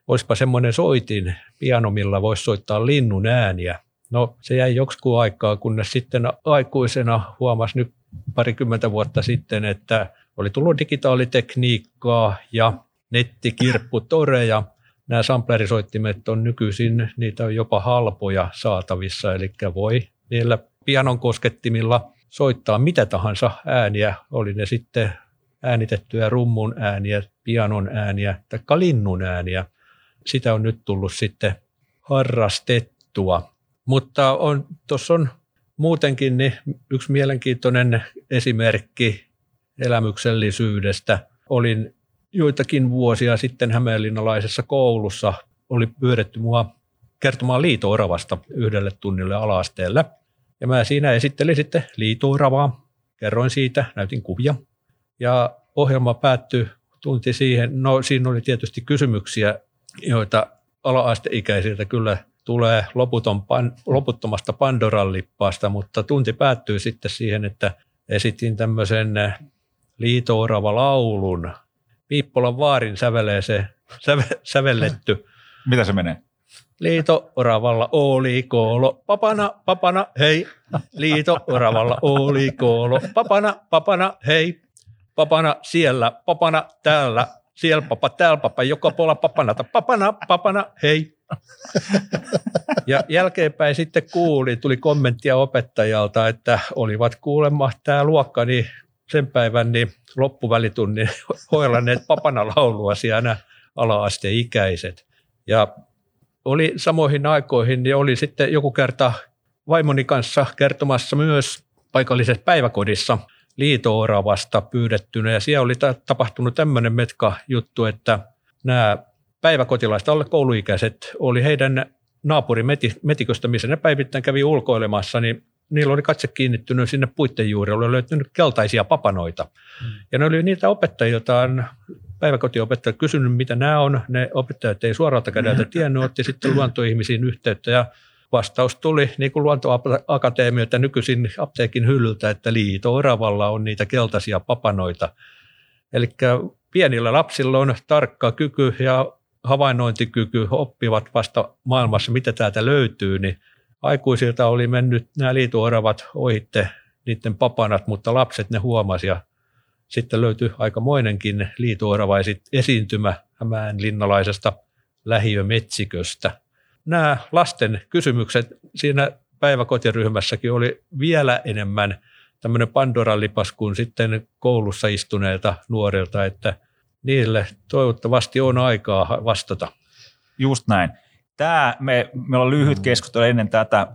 olisipa semmoinen soitin piano, millä voisi soittaa linnun ääniä. No se jäi joksikin aikaa, kunnes sitten aikuisena huomasi nyt parikymmentä vuotta sitten, että oli tullut digitaalitekniikkaa ja nettikirpputoreja. Nämä samplerisoittimet on nykyisin, niitä on jopa halpoja saatavissa, eli voi niillä pianon koskettimilla soittaa mitä tahansa ääniä, oli ne sitten äänitettyjä rummun ääniä, pianon ääniä tai linnun ääniä. Sitä on nyt tullut sitten harrastettua. Mutta on, tuossa on muutenkin niin yksi mielenkiintoinen esimerkki elämyksellisyydestä. Olin joitakin vuosia sitten Hämeenlinnalaisessa koulussa, oli pyydetty mua kertomaan liitooravasta yhdelle tunnille alaasteelle. Ja mä siinä esittelin sitten liitooravaa, kerroin siitä, näytin kuvia. Ja ohjelma päättyi tunti siihen, no siinä oli tietysti kysymyksiä, joita ala-asteikäisiltä kyllä tulee loputon pan, loputtomasta Pandoran lippaasta, mutta tunti päättyy sitten siihen, että esitin tämmöisen liitoorava laulun. Piippolan vaarin sävelee se (laughs) säve, sävelletty. Mitä se menee? Liito oravalla oli koolo, papana, papana, hei. Liito oravalla oli koolo, papana, papana, hei. Papana siellä, papana täällä, siellä papa, täällä papa, joka puolella papana, papana, papana, hei. Ja jälkeenpäin sitten kuuli, tuli kommenttia opettajalta, että olivat kuulemma tämä luokka niin sen päivän niin loppuvälitunnin hoilanneet papana laulua siellä ala-asteikäiset. Ja oli samoihin aikoihin, niin oli sitten joku kerta vaimoni kanssa kertomassa myös paikallisessa päiväkodissa liito-oravasta pyydettynä. Ja siellä oli tapahtunut tämmöinen metka juttu, että nämä päiväkotilaiset, alle kouluikäiset, oli heidän naapurin metiköstä, missä ne päivittäin kävi ulkoilemassa, niin niillä oli katse kiinnittynyt sinne puitten juurelle, oli löytynyt keltaisia papanoita. Mm. Ja ne oli niitä opettajia, joita on päiväkotiopettajat kysynyt, mitä nämä on. Ne opettajat ei suoralta kädeltä tiennyt, otti sitten luontoihmisiin yhteyttä ja vastaus tuli niin kuin luontoakateemiolta nykyisin apteekin hyllyltä, että liito-oravalla on niitä keltaisia papanoita. Eli pienillä lapsilla on tarkka kyky ja havainnointikyky, oppivat vasta maailmassa, mitä täältä löytyy, niin aikuisilta oli mennyt nämä liituoravat ohitte niiden papanat, mutta lapset ne huomasi ja sitten löytyi aikamoinenkin liituorava esiintymä Hämään linnalaisesta lähiömetsiköstä. Nämä lasten kysymykset siinä päiväkotiryhmässäkin oli vielä enemmän tämmöinen Pandoran lipas kuin sitten koulussa istuneilta nuorilta, että niille toivottavasti on aikaa vastata. Just näin. Tämä, me, meillä on lyhyt keskustelu ennen tätä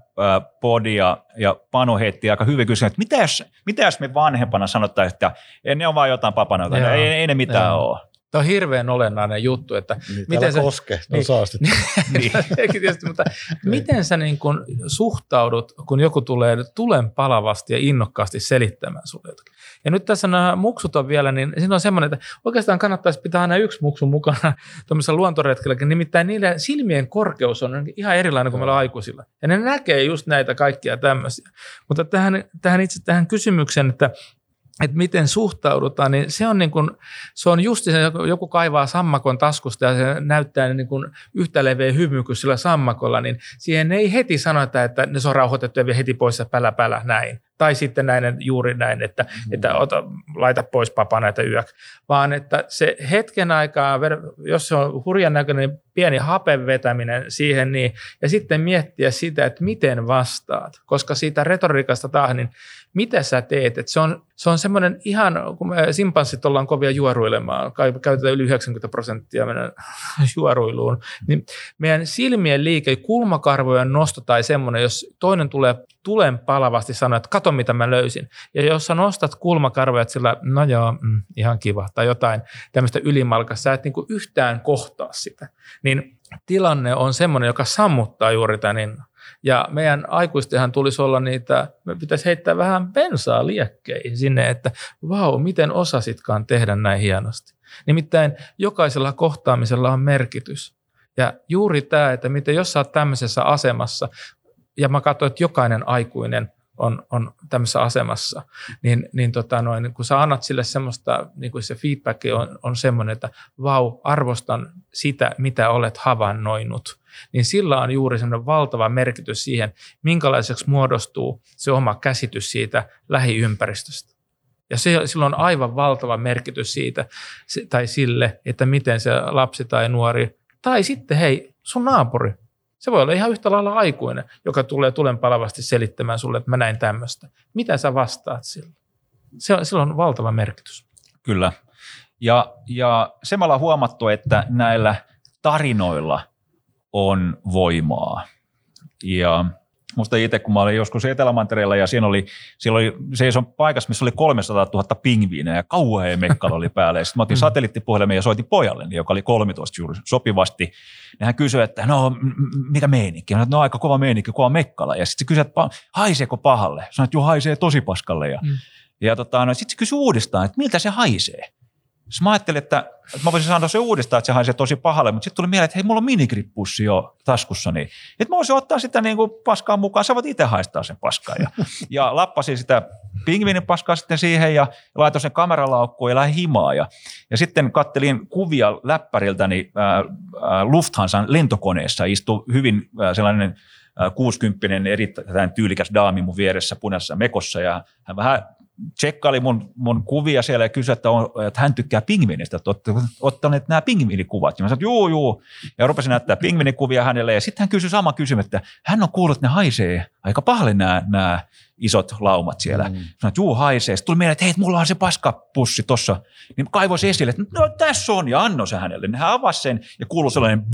podia ja Panu heitti aika hyvin kysymys, että mitä jos, mitä jos me vanhempana sanottaisiin, että ne on vain jotain papanoita, ei, ei ne mitään Joo. ole. Tämä on hirveän olennainen juttu, että niin, miten sä, koske, no niin, (laughs) niin. tietysti, mutta niin. (laughs) miten sä niin kun suhtaudut, kun joku tulee tulen palavasti ja innokkaasti selittämään sinulle jotakin. Ja nyt tässä nämä muksut on vielä, niin siinä on semmoinen, että oikeastaan kannattaisi pitää aina yksi muksu mukana (laughs) tuollaisella luontoretkelläkin, nimittäin niiden silmien korkeus on ihan erilainen kuin meillä aikuisilla. Ja ne näkee just näitä kaikkia tämmöisiä. Mutta tähän, tähän itse tähän kysymykseen, että että miten suhtaudutaan, niin se on, niin kuin, se on just se, joku kaivaa sammakon taskusta ja se näyttää niin kuin yhtä leveä hymy kuin sillä sammakolla, niin siihen ei heti sanota, että ne on rauhoitettu ja heti pois ja pälä pälä näin. Tai sitten näin, juuri näin, että, mm. että ota, laita pois papa näitä yök. Vaan että se hetken aikaa, jos se on hurjan näköinen, pieni hapen vetäminen siihen, niin, ja sitten miettiä sitä, että miten vastaat. Koska siitä retoriikasta taas, niin mitä sä teet. Et se on, se on semmoinen ihan, kun me simpanssit ollaan kovia juoruilemaan, käytetään yli 90 prosenttia meidän (laughs) juoruiluun, niin meidän silmien liike, kulmakarvojen nosto tai semmoinen, jos toinen tulee tulen palavasti sanoa, että kato mitä mä löysin. Ja jos sä nostat kulmakarvoja sillä, no joo, mm, ihan kiva, tai jotain tämmöistä ylimalkasta, sä et niin kuin yhtään kohtaa sitä, niin tilanne on semmoinen, joka sammuttaa juuri tämän innon. Ja meidän aikuistenhan tulisi olla niitä, me pitäisi heittää vähän bensaa liekkeihin sinne, että vau, miten osasitkaan tehdä näin hienosti. Nimittäin jokaisella kohtaamisella on merkitys. Ja juuri tämä, että miten jos sä oot tämmöisessä asemassa, ja mä katsoin, että jokainen aikuinen on, on tämmöisessä asemassa, niin, niin tota noin, kun sä annat sille semmoista, niin kuin se feedback on, on semmoinen, että vau, arvostan sitä, mitä olet havainnoinut, niin sillä on juuri semmoinen valtava merkitys siihen, minkälaiseksi muodostuu se oma käsitys siitä lähiympäristöstä. Ja se, sillä on aivan valtava merkitys siitä tai sille, että miten se lapsi tai nuori, tai sitten hei, sun naapuri, se voi olla ihan yhtä lailla aikuinen, joka tulee tulenpalavasti selittämään sulle, että mä näin tämmöistä. Mitä sä vastaat sille? Se, sillä on valtava merkitys. Kyllä. Ja, ja se me ollaan huomattu, että näillä tarinoilla on voimaa. Ja Musta itse, kun mä olin joskus Etelämantereella ja siinä oli, siellä oli seison paikassa, missä oli 300 000 pingviinejä ja kauhea mekkala oli päällä. Sitten mä otin mm. satelliittipuhelimen ja soitin pojalle, joka oli 13 juuri sopivasti. Ja hän kysyi, että no mikä meininki? Sanoin, no aika kova meininki, kova mekkala. Ja sitten se kysyi, että haiseeko pahalle? Sanoin, että joo haisee tosi paskalle. Ja, mm. ja tota, no, sitten se kysyi uudestaan, että miltä se haisee? Sitten mä ajattelin, että, että mä voisin sanoa se uudestaan, että se haisee tosi pahalle, mutta sitten tuli mieleen, että hei, mulla on minigrippussi jo taskussani. Että mä voisin ottaa sitä niin kuin paskaa mukaan, sä voit itse haistaa sen paskaa. Ja, (laughs) ja lappasin sitä pingviinin paskaa sitten siihen ja laitoin sen kameralaukkuun ja lähdin himaan. Ja, ja sitten kattelin kuvia läppäriltäni ää, ää, Lufthansan lentokoneessa, istui hyvin ää, sellainen 60 erittäin tyylikäs daami mun vieressä punaisessa mekossa ja hän vähän tsekkaili mun, mun kuvia siellä ja kysyi, että, on, että hän tykkää pingviinistä, että olette ottaneet nämä pingviinikuvat. Ja mä sanoin, että juu, juu. Ja rupesin näyttää pingviinikuvia hänelle ja sitten hän kysyi sama kysymys, että hän on kuullut, että ne haisee aika pahalle nämä, nämä isot laumat siellä. Mm. Sanoin, että juu, haisee. Sitten tuli mieleen, että hei, mulla on se paskapussi tuossa. Niin kaivoisi esille, että no tässä on ja anno se hänelle. Niin hän avasi sen ja kuului sellainen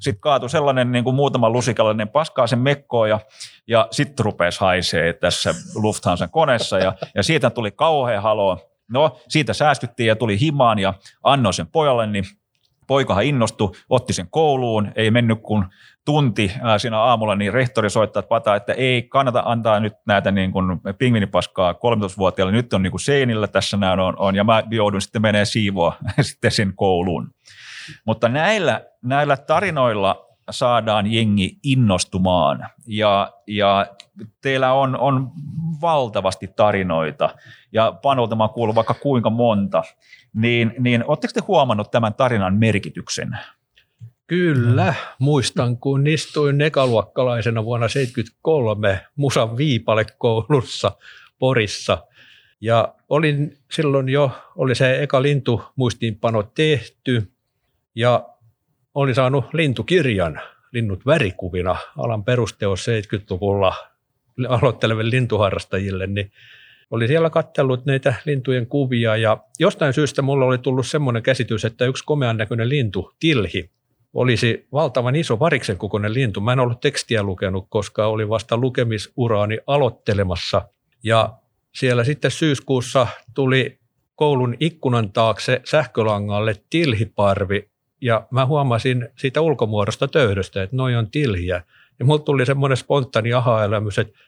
sitten kaatui sellainen niin kuin muutama lusikallinen paskaa sen mekkoon ja, ja sitten rupesi haisee tässä Lufthansa koneessa ja, ja siitä tuli kauhean halo. No siitä säästyttiin ja tuli himaan ja annoin sen pojalle, niin poikahan innostui, otti sen kouluun, ei mennyt kuin tunti siinä aamulla, niin rehtori soittaa että pata, että ei kannata antaa nyt näitä niin kuin pingvinipaskaa 13-vuotiaille, nyt on niin kuin seinillä tässä nämä on, on, ja mä joudun sitten menee siivoa (laughs) sitten sen kouluun. Mutta näillä, näillä tarinoilla saadaan jengi innostumaan. Ja, ja teillä on, on valtavasti tarinoita. Ja panolta mä kuullut vaikka kuinka monta, niin, niin oletteko te huomannut tämän tarinan merkityksen? Kyllä, muistan kun istuin nekaluokkalaisena vuonna 1973 Musan Viipale-koulussa Porissa. Ja olin silloin jo, oli se eka lintu muistiinpano tehty ja olin saanut lintukirjan, linnut värikuvina, alan perusteos 70-luvulla aloitteleville lintuharrastajille, niin oli siellä katsellut näitä lintujen kuvia ja jostain syystä mulla oli tullut semmoinen käsitys, että yksi komean näköinen lintu, tilhi, olisi valtavan iso variksen kokoinen lintu. Mä en ollut tekstiä lukenut, koska oli vasta lukemisuraani aloittelemassa. Ja siellä sitten syyskuussa tuli koulun ikkunan taakse sähkölangalle tilhiparvi, ja mä huomasin siitä ulkomuodosta töydöstä, että noi on tilhiä. Ja mulla tuli semmoinen spontaani aha-elämys, että,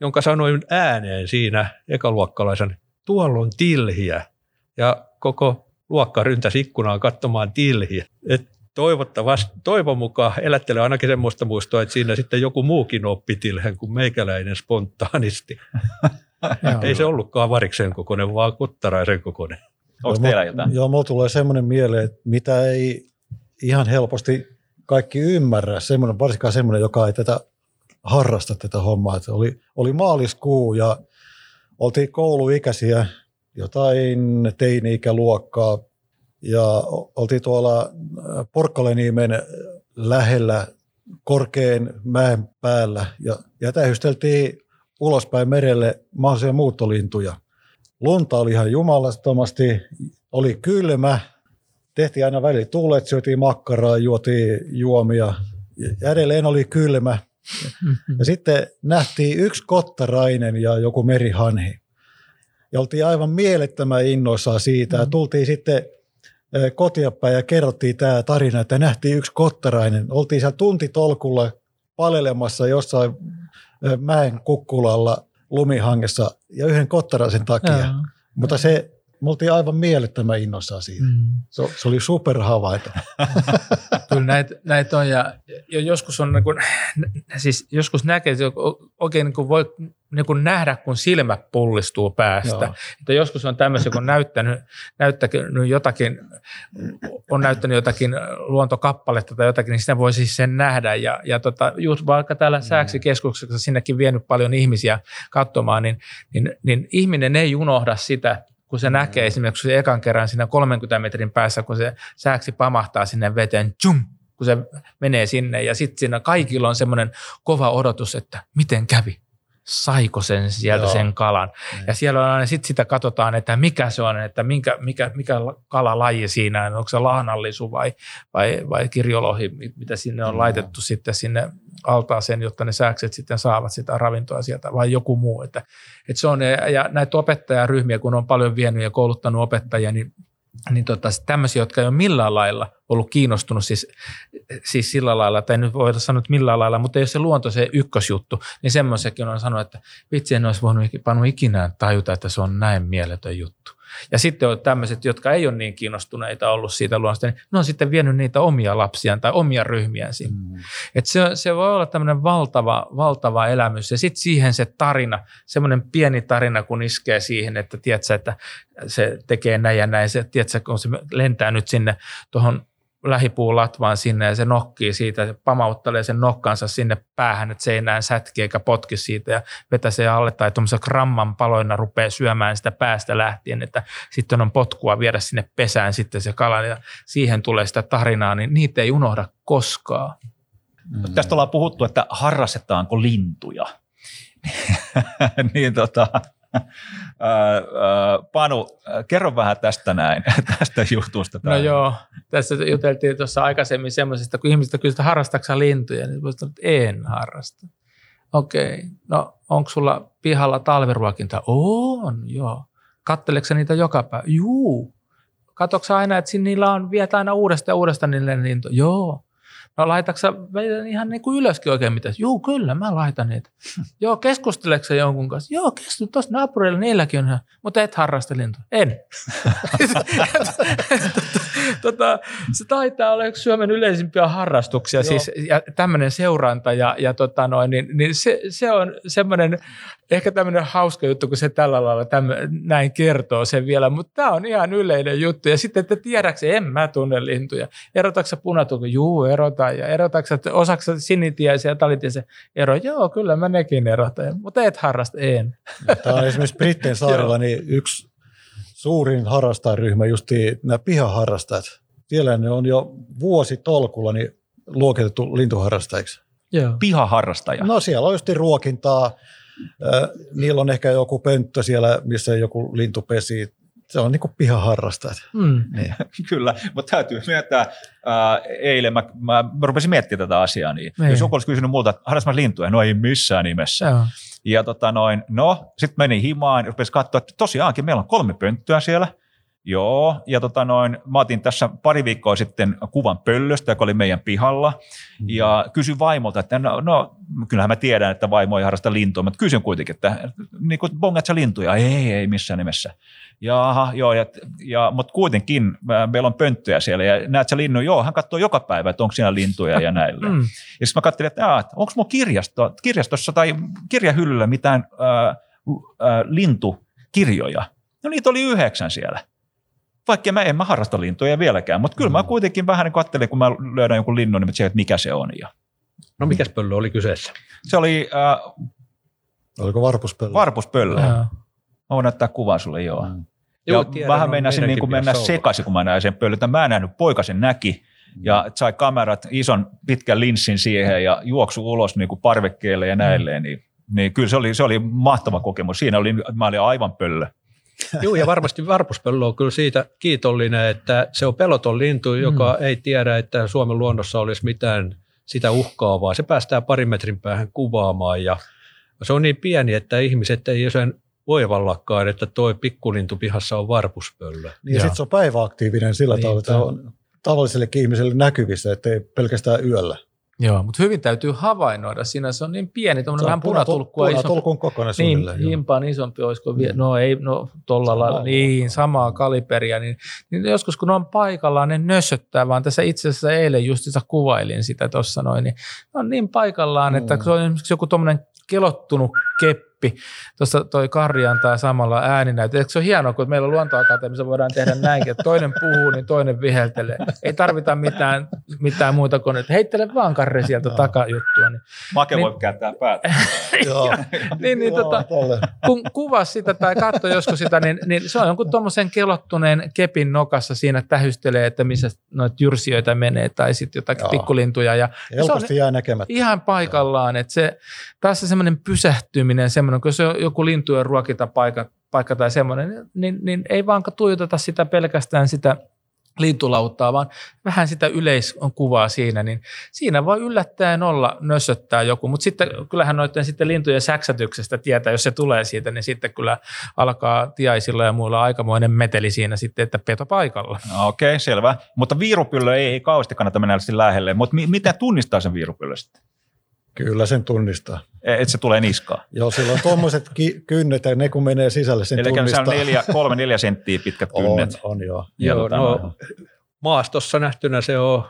jonka sanoin ääneen siinä ekaluokkalaisen, tuolla on tilhiä. Ja koko luokka ryntäsi ikkunaan katsomaan tilhiä. Et toivottavasti, toivon mukaan elättelee ainakin semmoista muistoa, että siinä sitten joku muukin oppi tilhen kuin meikäläinen spontaanisti. (laughs) Ei se ollutkaan variksen kokoinen, vaan kuttaraisen kokoinen. Onko teillä jotain? Joo, mulla tulee semmoinen mieleen, että mitä ei ihan helposti kaikki ymmärrä, semmoinen, varsinkaan semmoinen, joka ei tätä harrasta tätä hommaa. Että oli, oli maaliskuu ja oltiin kouluikäisiä, jotain teini-ikäluokkaa ja oltiin tuolla äh, Porkkaleniemen lähellä korkean mäen päällä ja, ja tähysteltiin ulospäin merelle mahdollisia muuttolintuja. Lunta oli ihan jumalattomasti, oli kylmä, tehtiin aina välillä tuulet, syötiin makkaraa, juotiin juomia. Ja edelleen oli kylmä. Ja sitten nähtiin yksi kottarainen ja joku merihanhi. Ja oltiin aivan mielettömän innoissaan siitä. Ja tultiin sitten kotiapäin ja kerrottiin tämä tarina, että nähtiin yksi kottarainen. Oltiin siellä tuntitolkulla palelemassa jossain mäen kukkulalla lumihangessa ja yhden kottaraisen takia. Ja. Mutta se me oltiin aivan mielettömän innoissaan siitä. Mm. Se, se oli superhavainto. (laughs) Kyllä näitä näit on ja, ja joskus on niin kuin, siis joskus näkee, että oikein niin kuin voi niin kuin nähdä, kun silmä pullistuu päästä. Että joskus on tämmöisiä, kun on näyttänyt, näyttänyt jotakin, on näyttänyt jotakin luontokappaletta tai jotakin, niin sitä voi siis sen nähdä. Ja, ja tota, just vaikka täällä. Sääksikeskuksessa sinnekin vienyt paljon ihmisiä katsomaan, niin, niin, niin ihminen ei unohda sitä, kun se näkee esimerkiksi se ekan kerran siinä 30 metrin päässä, kun se sääksi pamahtaa sinne veteen, tjum, kun se menee sinne. Ja sitten siinä kaikilla on semmoinen kova odotus, että miten kävi, saiko sen sieltä Joo. sen kalan. Mm. Ja siellä on aina sit sitä katsotaan, että mikä se on, että minkä, mikä, mikä kalalaji siinä on, onko se lahnallisu vai, vai, vai kirjolohi, mitä sinne on mm. laitettu sitten sinne altaaseen, jotta ne sääkset sitten saavat sitä ravintoa sieltä vai joku muu. Että, että se on, ja näitä opettajaryhmiä, kun on paljon vienyt ja kouluttanut opettajia, niin niin tota, tämmöisiä, jotka ei ole millään lailla ollut kiinnostunut, siis, siis sillä lailla, tai nyt voidaan sanoa, että millään lailla, mutta jos se luonto se ykkösjuttu, niin semmoisekin on sanonut, että vitsi en olisi voinut ikinä tajuta, että se on näin mieletön juttu. Ja sitten on tämmöiset, jotka ei ole niin kiinnostuneita ollut siitä luonnosta, niin ne on sitten vienyt niitä omia lapsiaan tai omia ryhmiään sinne. Mm. Et se, se voi olla tämmöinen valtava, valtava elämys. Ja sitten siihen se tarina, semmoinen pieni tarina, kun iskee siihen, että tiedätkö, että se tekee näin ja näin. Se, tiedätkö, kun se lentää nyt sinne tuohon lähipuulatvaan sinne ja se nokkii siitä, se pamauttelee sen nokkansa sinne päähän, että se ei enää sätki eikä potki siitä ja vetäsee alle tai tuommoisella gramman paloina rupeaa syömään sitä päästä lähtien, että sitten on potkua viedä sinne pesään sitten se kala ja siihen tulee sitä tarinaa, niin niitä ei unohda koskaan. Mm. Tästä ollaan puhuttu, että harrastetaanko lintuja. (laughs) niin tota, Panu, kerro vähän tästä näin, (laughs) tästä jutusta. No joo, tässä juteltiin tuossa aikaisemmin semmoisesta, kun ihmiset kysyvät, harrastatko lintuja, niin voisi sanoa, että en harrasta. Okei, okay. no onko sulla pihalla talviruokinta? On, joo. Katteleeko niitä joka päivä? Juu. Katoksa aina, että niillä on, viet aina uudestaan ja uudestaan niille lintuja? Joo. No laitatko ihan niin kuin ylöskin oikein mitä? Joo, kyllä, mä laitan niitä. (laughs) Joo, keskusteleeko jonkun kanssa? Joo, keskustelu, tuossa naapurilla niilläkin on, mutta et harrasta lintuja. En. (laughs) tota, se taitaa olla yksi Suomen yleisimpiä harrastuksia, Joo. siis ja tämmöinen seuranta ja, ja tota noin, niin, niin se, se, on semmoinen, ehkä tämmöinen hauska juttu, kun se tällä lailla tämmö, näin kertoo sen vielä, mutta tämä on ihan yleinen juttu. Ja sitten, että tiedätkö, en mä tunne lintuja. Erotatko punatulko? Juu, erotan. Ja erotatko, että osaksa sinitiäisiä ja talitiäisiä? Ero, joo, kyllä mä nekin erotan. Mutta et harrasta, en. Tämä on esimerkiksi Britten saarella (laughs) niin yksi suurin harrastajaryhmä, just nämä pihaharrastajat. Siellä ne on jo vuosi tolkulla niin luokitettu lintuharrastajiksi. Joo. Pihaharrastaja? No siellä on just ruokintaa, niillä on ehkä joku pönttö siellä, missä joku lintu pesi. Se on niin kuin pihaharrastajat. Mm. Niin. (laughs) Kyllä, mutta täytyy myöntää, ää, eilen mä, mä, mä rupesin miettimään tätä asiaa, niin, niin. jos joku olisi kysynyt multa, että harrastan lintuja, no ei missään nimessä. Joo. Ja tota noin, no, sitten meni himaan, rupesi katsoa, että tosiaankin meillä on kolme pönttöä siellä. Joo, ja tota noin, mä otin tässä pari viikkoa sitten kuvan pöllöstä, joka oli meidän pihalla, mm. ja kysyin vaimolta, että no, no kyllähän mä tiedän, että vaimo ei harrasta lintua, mutta kysyn kuitenkin, että niin kuin bongat sä lintuja? Ei, ei missään nimessä. Jaha, joo, ja, ja, mutta kuitenkin meillä on pönttöjä siellä, ja näet sä linnun? Joo, hän katsoo joka päivä, että onko siinä lintuja ja näille. Mm. Ja sitten mä katselin, että, että onko mun kirjasto, kirjastossa tai kirjahyllyllä mitään äh, äh, lintukirjoja? No niitä oli yhdeksän siellä vaikka mä en mä harrasta lintuja vieläkään, mutta kyllä mm. mä kuitenkin vähän niin katselin, kun mä löydän jonkun linnun, niin että mikä se on. Ja. No mikä pöllö oli kyseessä? Se oli... Äh, Oliko varpuspöllö? Varpuspöllö. Mä voin näyttää kuvan sulle, joo. Mm. Ja joo, tiedän, vähän meinasin niin kuin mennä sekaisin, kun mä näin sen pöllön. Mä en nähnyt, poika sen näki ja mm. sai kamerat, ison pitkän linssin siihen ja juoksu ulos niin kuin parvekkeelle ja näilleen. Mm. Niin, niin kyllä se oli, se oli mahtava kokemus. Siinä oli, mä olin aivan pöllö. (laughs) Joo, ja varmasti varpuspöllö on kyllä siitä kiitollinen, että se on peloton lintu, joka mm. ei tiedä, että Suomen luonnossa olisi mitään sitä uhkaavaa. Se päästää parin metrin päähän kuvaamaan ja se on niin pieni, että ihmiset ei sen oivallakaan, että tuo pikkulintu pihassa on varpuspöllö. Niin ja sitten se on päiväaktiivinen sillä niin, tavalla, että on tavallisellekin ihmiselle näkyvissä, ettei pelkästään yöllä. Joo, mutta hyvin täytyy havainnoida. Siinä se on niin pieni, tuommoinen vähän punatulkkua. Punatulkun kokoinen Niin, himpaan isompi, olisiko vielä, no ei, no tuolla lailla, niin, samaa kaliberia. Niin, niin, joskus kun ne on paikallaan, ne nössöttää, vaan tässä itse asiassa eilen justissa kuvailin sitä tuossa noin, niin on niin paikallaan, että mm. se on esimerkiksi joku tuommoinen kelottunut keppi, klippi. Tuossa toi Karri antaa samalla ääninäytö. Eikö se ole hienoa, kun meillä luontoakatemiassa voidaan tehdä näinkin, että toinen puhuu, niin toinen viheltelee. Ei tarvita mitään, mitään muuta kuin, että heittele vaan Karri sieltä takajuttua. Niin, Make niin, voi kääntää päätä. (laughs) Joo. niin, niin tota, kun kuvaa sitä tai katsoo joskus sitä, niin, niin se on jonkun tuommoisen kelottuneen kepin nokassa siinä tähystelee, että missä noita jyrsijöitä menee tai sitten jotakin Joo. pikkulintuja. Ja Helposti jää näkemättä. Ihan paikallaan, että se, taas semmoinen pysähtyminen, semmoinen semmoinen, kun se on joku lintujen ruokintapaikka paikka tai semmoinen, niin, niin ei vaan tuijoteta sitä pelkästään sitä lintulauttaa, vaan vähän sitä yleiskuvaa siinä, niin siinä voi yllättäen olla nössöttää joku, mutta sitten kyllähän noiden sitten lintujen säksätyksestä tietää, jos se tulee siitä, niin sitten kyllä alkaa tiaisilla ja muilla aikamoinen meteli siinä sitten, että peto paikalla. No, Okei, okay, selvä. Mutta viirupyllö ei, ei kauheasti kannata mennä lähelle, mutta mi- miten tunnistaa sen viirupyllö sitten? Kyllä sen tunnistaa. että se tulee niskaan. Joo, sillä on tuommoiset ki- kynnet ja ne kun menee sisälle, sen Eli tunnistaa. on neljä, kolme, neljä senttiä pitkät on, kynnet. on joo. Ja Joo, tota, no, maastossa nähtynä se on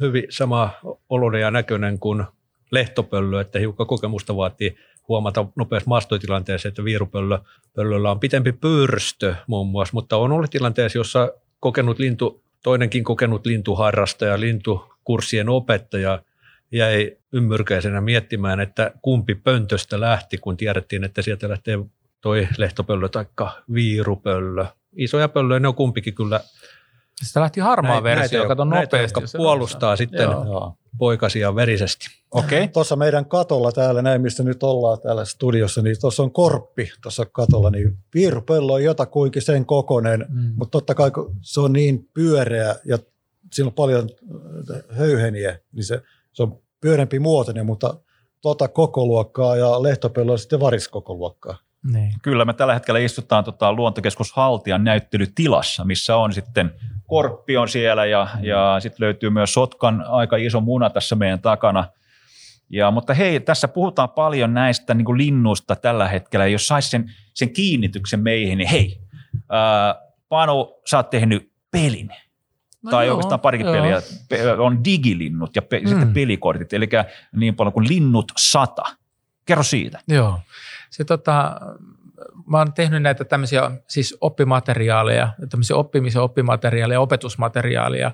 hyvin sama oloinen ja näköinen kuin lehtopöllö, että hiukan kokemusta vaatii huomata nopeassa maastotilanteessa, että viirupöllöllä on pitempi pyrstö muun muassa, mutta on ollut tilanteessa, jossa kokenut lintu, toinenkin kokenut lintuharrastaja, lintukurssien opettaja jäi ymmyrkäisenä miettimään, että kumpi pöntöstä lähti, kun tiedettiin, että sieltä lähtee toi lehtopöllö tai viirupöllö. Isoja pöllöjä, ne on kumpikin kyllä Sitä lähti harmaa näitä, versio, näitä, kato näitä, nopeasti. jotka se puolustaa on- sitten Joo. poikasia verisesti. Okei. (laughs) Tuossa meidän katolla täällä, näin missä nyt ollaan täällä studiossa, niin tuossa on korppi tuossa katolla, niin viirupello on jotakuinkin sen kokoinen, Mm. mutta totta kai kun se on niin pyöreä ja siinä on paljon äh, höyheniä, niin se, se on pyöreämpi muotoinen, mutta tota koko luokkaa ja lehtopello on sitten variskoko luokkaa. Niin. Kyllä, me tällä hetkellä istutaan tota, luontokeskus Haltian näyttelytilassa, missä on sitten korppi on siellä ja, ja sitten löytyy myös Sotkan aika iso muna tässä meidän takana. Ja, mutta hei, tässä puhutaan paljon näistä niin kuin linnusta tällä hetkellä. Jos saisi sen, sen kiinnityksen meihin, niin hei, ää, Panu, sä oot tehnyt pelin. No tai joo, oikeastaan parikin joo. peliä. Pe- On digilinnut ja pe- mm. sitten pelikortit, eli niin paljon kuin linnut sata. Kerro siitä. Joo. Se, tota, mä oon tehnyt näitä tämmöisiä siis oppimateriaaleja, tämmöisiä oppimisen oppimateriaaleja, opetusmateriaaleja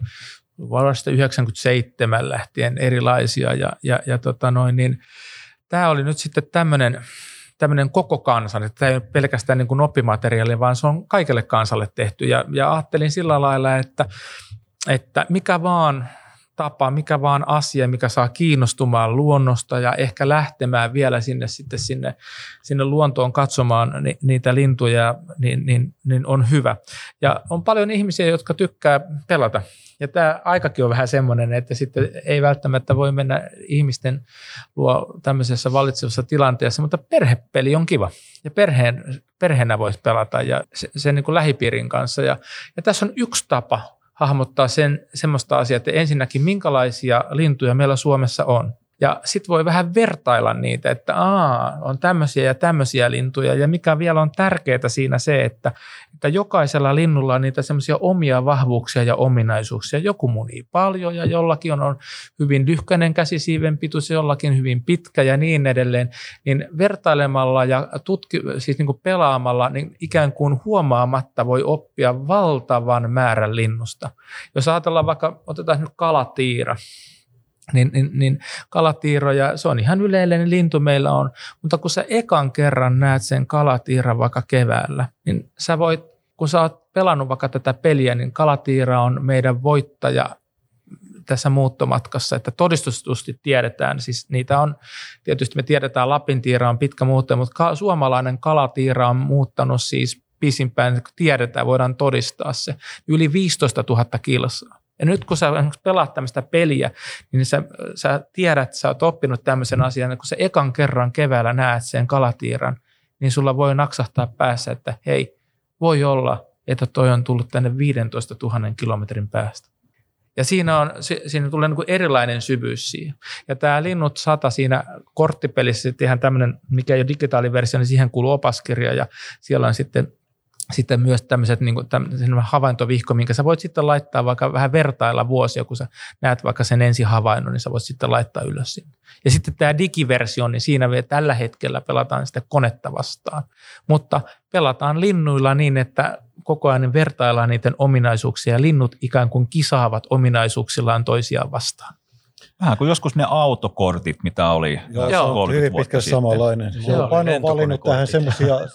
vuodesta 97 lähtien erilaisia ja, ja, ja tota noin, niin tämä oli nyt sitten tämmöinen tämmöinen koko kansan, että tämä ei ole pelkästään niin kuin oppimateriaali, vaan se on kaikille kansalle tehty. Ja, ja ajattelin sillä lailla, että, että mikä vaan tapa, mikä vaan asia, mikä saa kiinnostumaan luonnosta ja ehkä lähtemään vielä sinne sitten sinne, sinne luontoon katsomaan ni, niitä lintuja, niin, niin, niin on hyvä. Ja on paljon ihmisiä, jotka tykkää pelata. Ja tämä aikakin on vähän semmoinen, että sitten ei välttämättä voi mennä ihmisten luo tämmöisessä valitsevassa tilanteessa, mutta perhepeli on kiva. Ja perheen, perheenä voisi pelata ja se, sen niin kuin lähipiirin kanssa. Ja, ja tässä on yksi tapa hahmottaa sen, semmoista asiaa, että ensinnäkin minkälaisia lintuja meillä Suomessa on. Ja sitten voi vähän vertailla niitä, että aa, on tämmöisiä ja tämmöisiä lintuja. Ja mikä vielä on tärkeää siinä se, että, että jokaisella linnulla on niitä semmoisia omia vahvuuksia ja ominaisuuksia. Joku munii paljon ja jollakin on, on hyvin lyhkäinen käsisiiven pituus jollakin hyvin pitkä ja niin edelleen. Niin vertailemalla ja tutki, siis niin kuin pelaamalla niin ikään kuin huomaamatta voi oppia valtavan määrän linnusta. Jos ajatellaan vaikka, otetaan nyt kalatiira, niin, niin, niin kalatiiroja, se on ihan yleinen lintu meillä on, mutta kun sä ekan kerran näet sen kalatiiran vaikka keväällä, niin sä voit, kun sä oot pelannut vaikka tätä peliä, niin kalatiira on meidän voittaja tässä muuttomatkassa, että todistustusti tiedetään, siis niitä on, tietysti me tiedetään Lapintiira on pitkä muutto, mutta ka- suomalainen kalatiira on muuttanut siis pisimpään, kun tiedetään, voidaan todistaa se, yli 15 000 kilsaa. Ja nyt kun sä pelaat tämmöistä peliä, niin sä, sä tiedät, sä oot oppinut tämmöisen asian, että kun sä ekan kerran keväällä näet sen kalatiiran, niin sulla voi naksahtaa päässä, että hei, voi olla, että toi on tullut tänne 15 000 kilometrin päästä. Ja siinä, on, si- siinä tulee niin kuin erilainen syvyys siihen. Ja tämä Linnut 100 siinä korttipelissä sitten ihan tämmöinen, mikä ei ole digitaaliversio, niin siihen kuuluu opaskirja ja siellä on sitten sitten myös tämmöiset niin havaintovihko, minkä sä voit sitten laittaa vaikka vähän vertailla vuosia, kun sä näet vaikka sen ensi havainnon, niin sä voit sitten laittaa ylös sinne. Ja sitten tämä digiversio, niin siinä vielä tällä hetkellä pelataan sitten konetta vastaan. Mutta pelataan linnuilla niin, että koko ajan vertaillaan niiden ominaisuuksia ja linnut ikään kuin kisaavat ominaisuuksillaan toisiaan vastaan. Vähän kuin joskus ne autokortit, mitä oli Joo, se on 30 hyvin pitkästi sitten. samanlainen. Se on lentokonekortit. valinnut tähän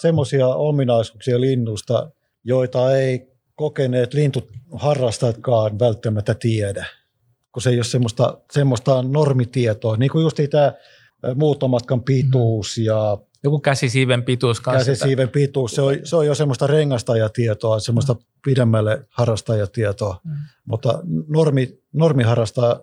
semmoisia, ominaisuuksia linnusta, joita ei kokeneet lintuharrastajatkaan välttämättä tiedä, kun se ei ole semmoista, semmoista normitietoa. Niin kuin just tämä muuttomatkan pituus ja Joku käsisiiven pituus kanssa. käsisiiven pituus, se on, se on jo semmoista rengastajatietoa, semmoista pidemmälle harrastajatietoa, Mm. mutta normi, normiharrastaja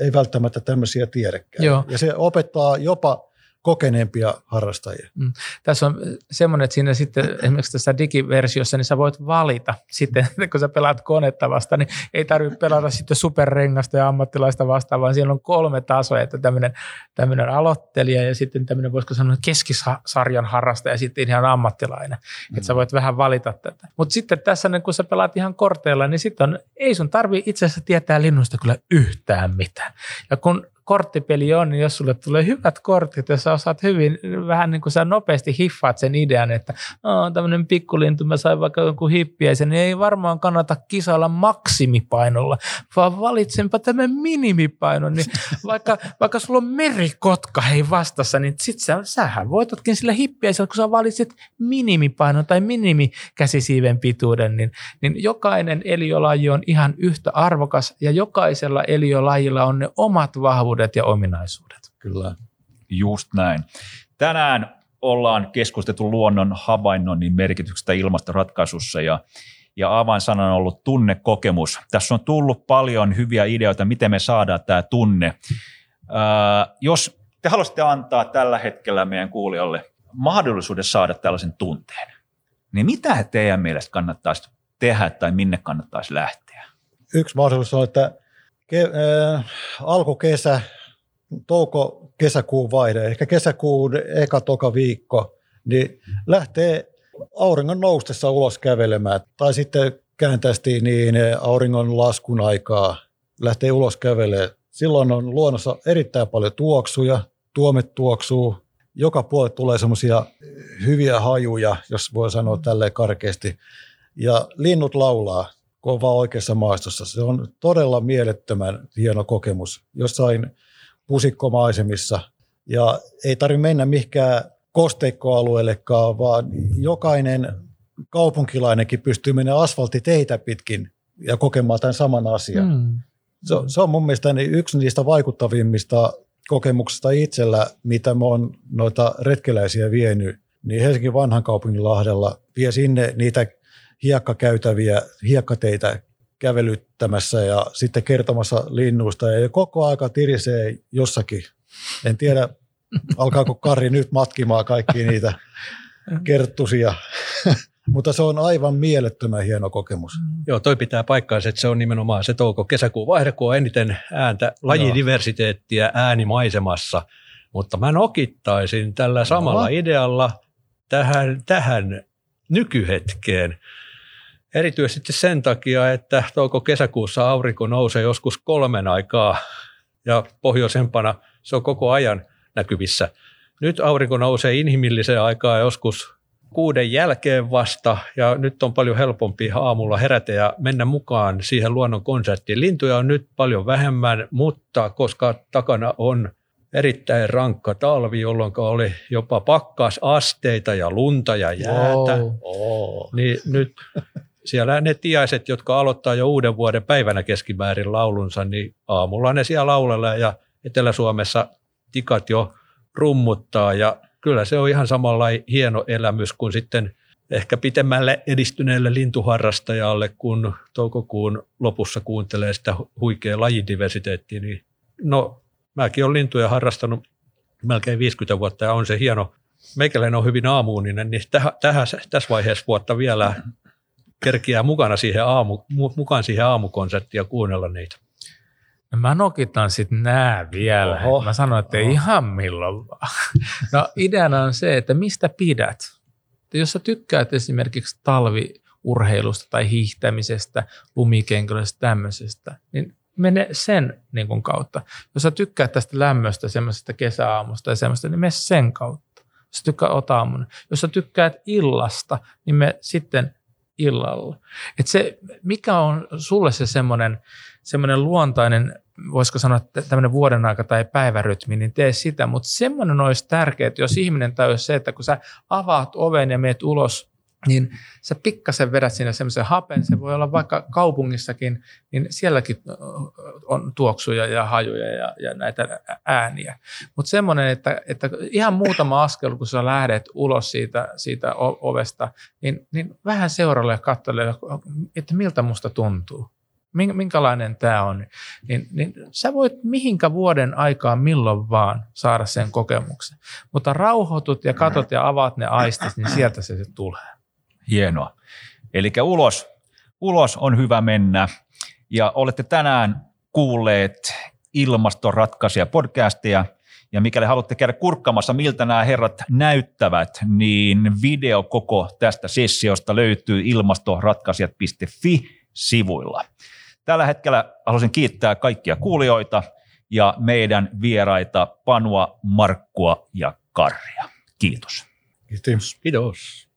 ei välttämättä tämmöisiä tiedäkään. Joo. Ja se opettaa jopa kokeneempia harrastajia. Mm. Tässä on semmoinen, että siinä sitten esimerkiksi tässä digiversiossa, niin sä voit valita sitten, (laughs) kun sä pelaat konetta vasta, niin ei tarvitse pelata sitten superrengasta ja ammattilaista vastaan, vaan siellä on kolme tasoa, että tämmöinen, tämmöinen aloittelija ja sitten tämmöinen, voisiko sanoa, keskisarjan harrastaja ja sitten ihan ammattilainen. Mm. Että sä voit vähän valita tätä. Mutta sitten tässä, niin kun sä pelaat ihan korteilla, niin sitten on, ei sun tarvi itse asiassa tietää linnusta kyllä yhtään mitään. Ja kun korttipeli on, niin jos sulle tulee hyvät kortit, jos sä osaat hyvin, vähän niin kuin sä nopeasti hiffaat sen idean, että on tämmöinen pikkulintu, mä sain vaikka jonkun hippiäisen, niin ei varmaan kannata kisailla maksimipainolla, vaan valitsenpa tämän minimipainon, niin (laughs) vaikka, vaikka sulla on merikotka hei vastassa, niin sit sä, sähän voitatkin sillä hippiäisellä, kun sä valitset minimipainon tai minimikäsisiiven pituuden, niin, niin jokainen eliölaji on ihan yhtä arvokas ja jokaisella eliölajilla on ne omat vahvuudet vahvuudet ja ominaisuudet. Kyllä. Just näin. Tänään ollaan keskusteltu luonnon havainnoinnin merkityksestä ilmastoratkaisussa ja, ja avainsana on ollut tunnekokemus. Tässä on tullut paljon hyviä ideoita, miten me saadaan tämä tunne. Ää, jos te haluaisitte antaa tällä hetkellä meidän kuulijoille mahdollisuuden saada tällaisen tunteen, niin mitä teidän mielestä kannattaisi tehdä tai minne kannattaisi lähteä? Yksi mahdollisuus on, että ke, äh, alkukesä, touko-kesäkuun vaihde, ehkä kesäkuun eka toka viikko, niin lähtee auringon noustessa ulos kävelemään. Tai sitten kääntästi niin auringon laskun aikaa lähtee ulos kävelemään. Silloin on luonnossa erittäin paljon tuoksuja, tuomet tuoksuu, joka puolelle tulee semmoisia hyviä hajuja, jos voi sanoa tälleen karkeasti. Ja linnut laulaa kun on vaan oikeassa maastossa. Se on todella mielettömän hieno kokemus jossain pusikkomaisemissa. Ja ei tarvitse mennä mihinkään kosteikkoalueellekaan, vaan jokainen kaupunkilainenkin pystyy menemään asfalttiteitä pitkin ja kokemaan tämän saman asian. Mm. Se, se on mun mielestä yksi niistä vaikuttavimmista kokemuksista itsellä, mitä mä oon noita retkeläisiä vienyt, niin Helsingin vanhan kaupungin lahdella vie sinne niitä hiekkakäytäviä, hiekkateitä kävelyttämässä ja sitten kertomassa linnuista ja koko aika tirisee jossakin. En tiedä, alkaako Kari nyt matkimaan kaikki niitä kerttusia, (laughs) mutta se on aivan mielettömän hieno kokemus. Joo, toi pitää paikkaansa, että se on nimenomaan se touko-kesäkuun vaihde, kun on eniten ääntä, lajidiversiteettiä äänimaisemassa, mutta mä nokittaisin tällä samalla no. idealla tähän, tähän nykyhetkeen. Erityisesti sen takia, että touko-kesäkuussa aurinko nousee joskus kolmen aikaa ja pohjoisempana se on koko ajan näkyvissä. Nyt aurinko nousee inhimilliseen aikaan joskus kuuden jälkeen vasta ja nyt on paljon helpompi aamulla herätä ja mennä mukaan siihen luonnon konserttiin. Lintuja on nyt paljon vähemmän, mutta koska takana on erittäin rankka talvi, jolloin oli jopa pakkasasteita ja lunta ja jäätä, wow. niin nyt siellä ne tiaiset, jotka aloittaa jo uuden vuoden päivänä keskimäärin laulunsa, niin aamulla ne siellä laulella ja Etelä-Suomessa tikat jo rummuttaa ja kyllä se on ihan samalla hieno elämys kuin sitten ehkä pitemmälle edistyneelle lintuharrastajalle, kun toukokuun lopussa kuuntelee sitä huikeaa lajidiversiteettiä, niin no mäkin olen lintuja harrastanut melkein 50 vuotta ja on se hieno. Meikäläinen on hyvin aamuuninen, niin täh, tähän, tässä vaiheessa vuotta vielä kerkiää mukana siihen aamu, mukaan siihen aamukonserttiin ja kuunnella niitä. No mä nokitan sitten nää vielä. Oho. Mä sanoin, että ei ihan milloin vaan. No ideana on se, että mistä pidät. Että jos sä tykkäät esimerkiksi talviurheilusta tai hiihtämisestä, lumikenkäilystä, tämmöisestä, niin mene sen niin kuin kautta. Jos sä tykkäät tästä lämmöstä, semmoisesta kesäaamusta ja semmoista, niin mene sen kautta. Jos sä tykkäät. Jos sä tykkäät illasta, niin me sitten illalla. Et se, mikä on sulle se semmoinen, semmoinen luontainen, voisiko sanoa tämmöinen vuoden aika tai päivärytmi, niin tee sitä, mutta semmoinen olisi tärkeää, jos ihminen tajuisi se, että kun sä avaat oven ja meet ulos niin sä pikkasen vedät sinne semmoisen hapen, se voi olla vaikka kaupungissakin, niin sielläkin on tuoksuja ja hajuja ja, ja näitä ääniä. Mutta semmoinen, että, että ihan muutama askel, kun sä lähdet ulos siitä, siitä ovesta, niin, niin vähän seuralle ja katsele, että miltä musta tuntuu. minkälainen tämä on, niin, niin sä voit mihinkä vuoden aikaa milloin vaan saada sen kokemuksen. Mutta rauhoitut ja katot ja avaat ne aistit, niin sieltä se, se tulee. Hienoa. Eli ulos, ulos on hyvä mennä. Ja olette tänään kuulleet ilmastoratkaisuja podcastia. Ja mikäli haluatte käydä kurkkamassa, miltä nämä herrat näyttävät, niin video koko tästä sessiosta löytyy ilmastoratkaisijat.fi-sivuilla. Tällä hetkellä haluaisin kiittää kaikkia kuulijoita ja meidän vieraita Panua, Markkua ja Karria. Kiitos. Kiitos. Kiitos.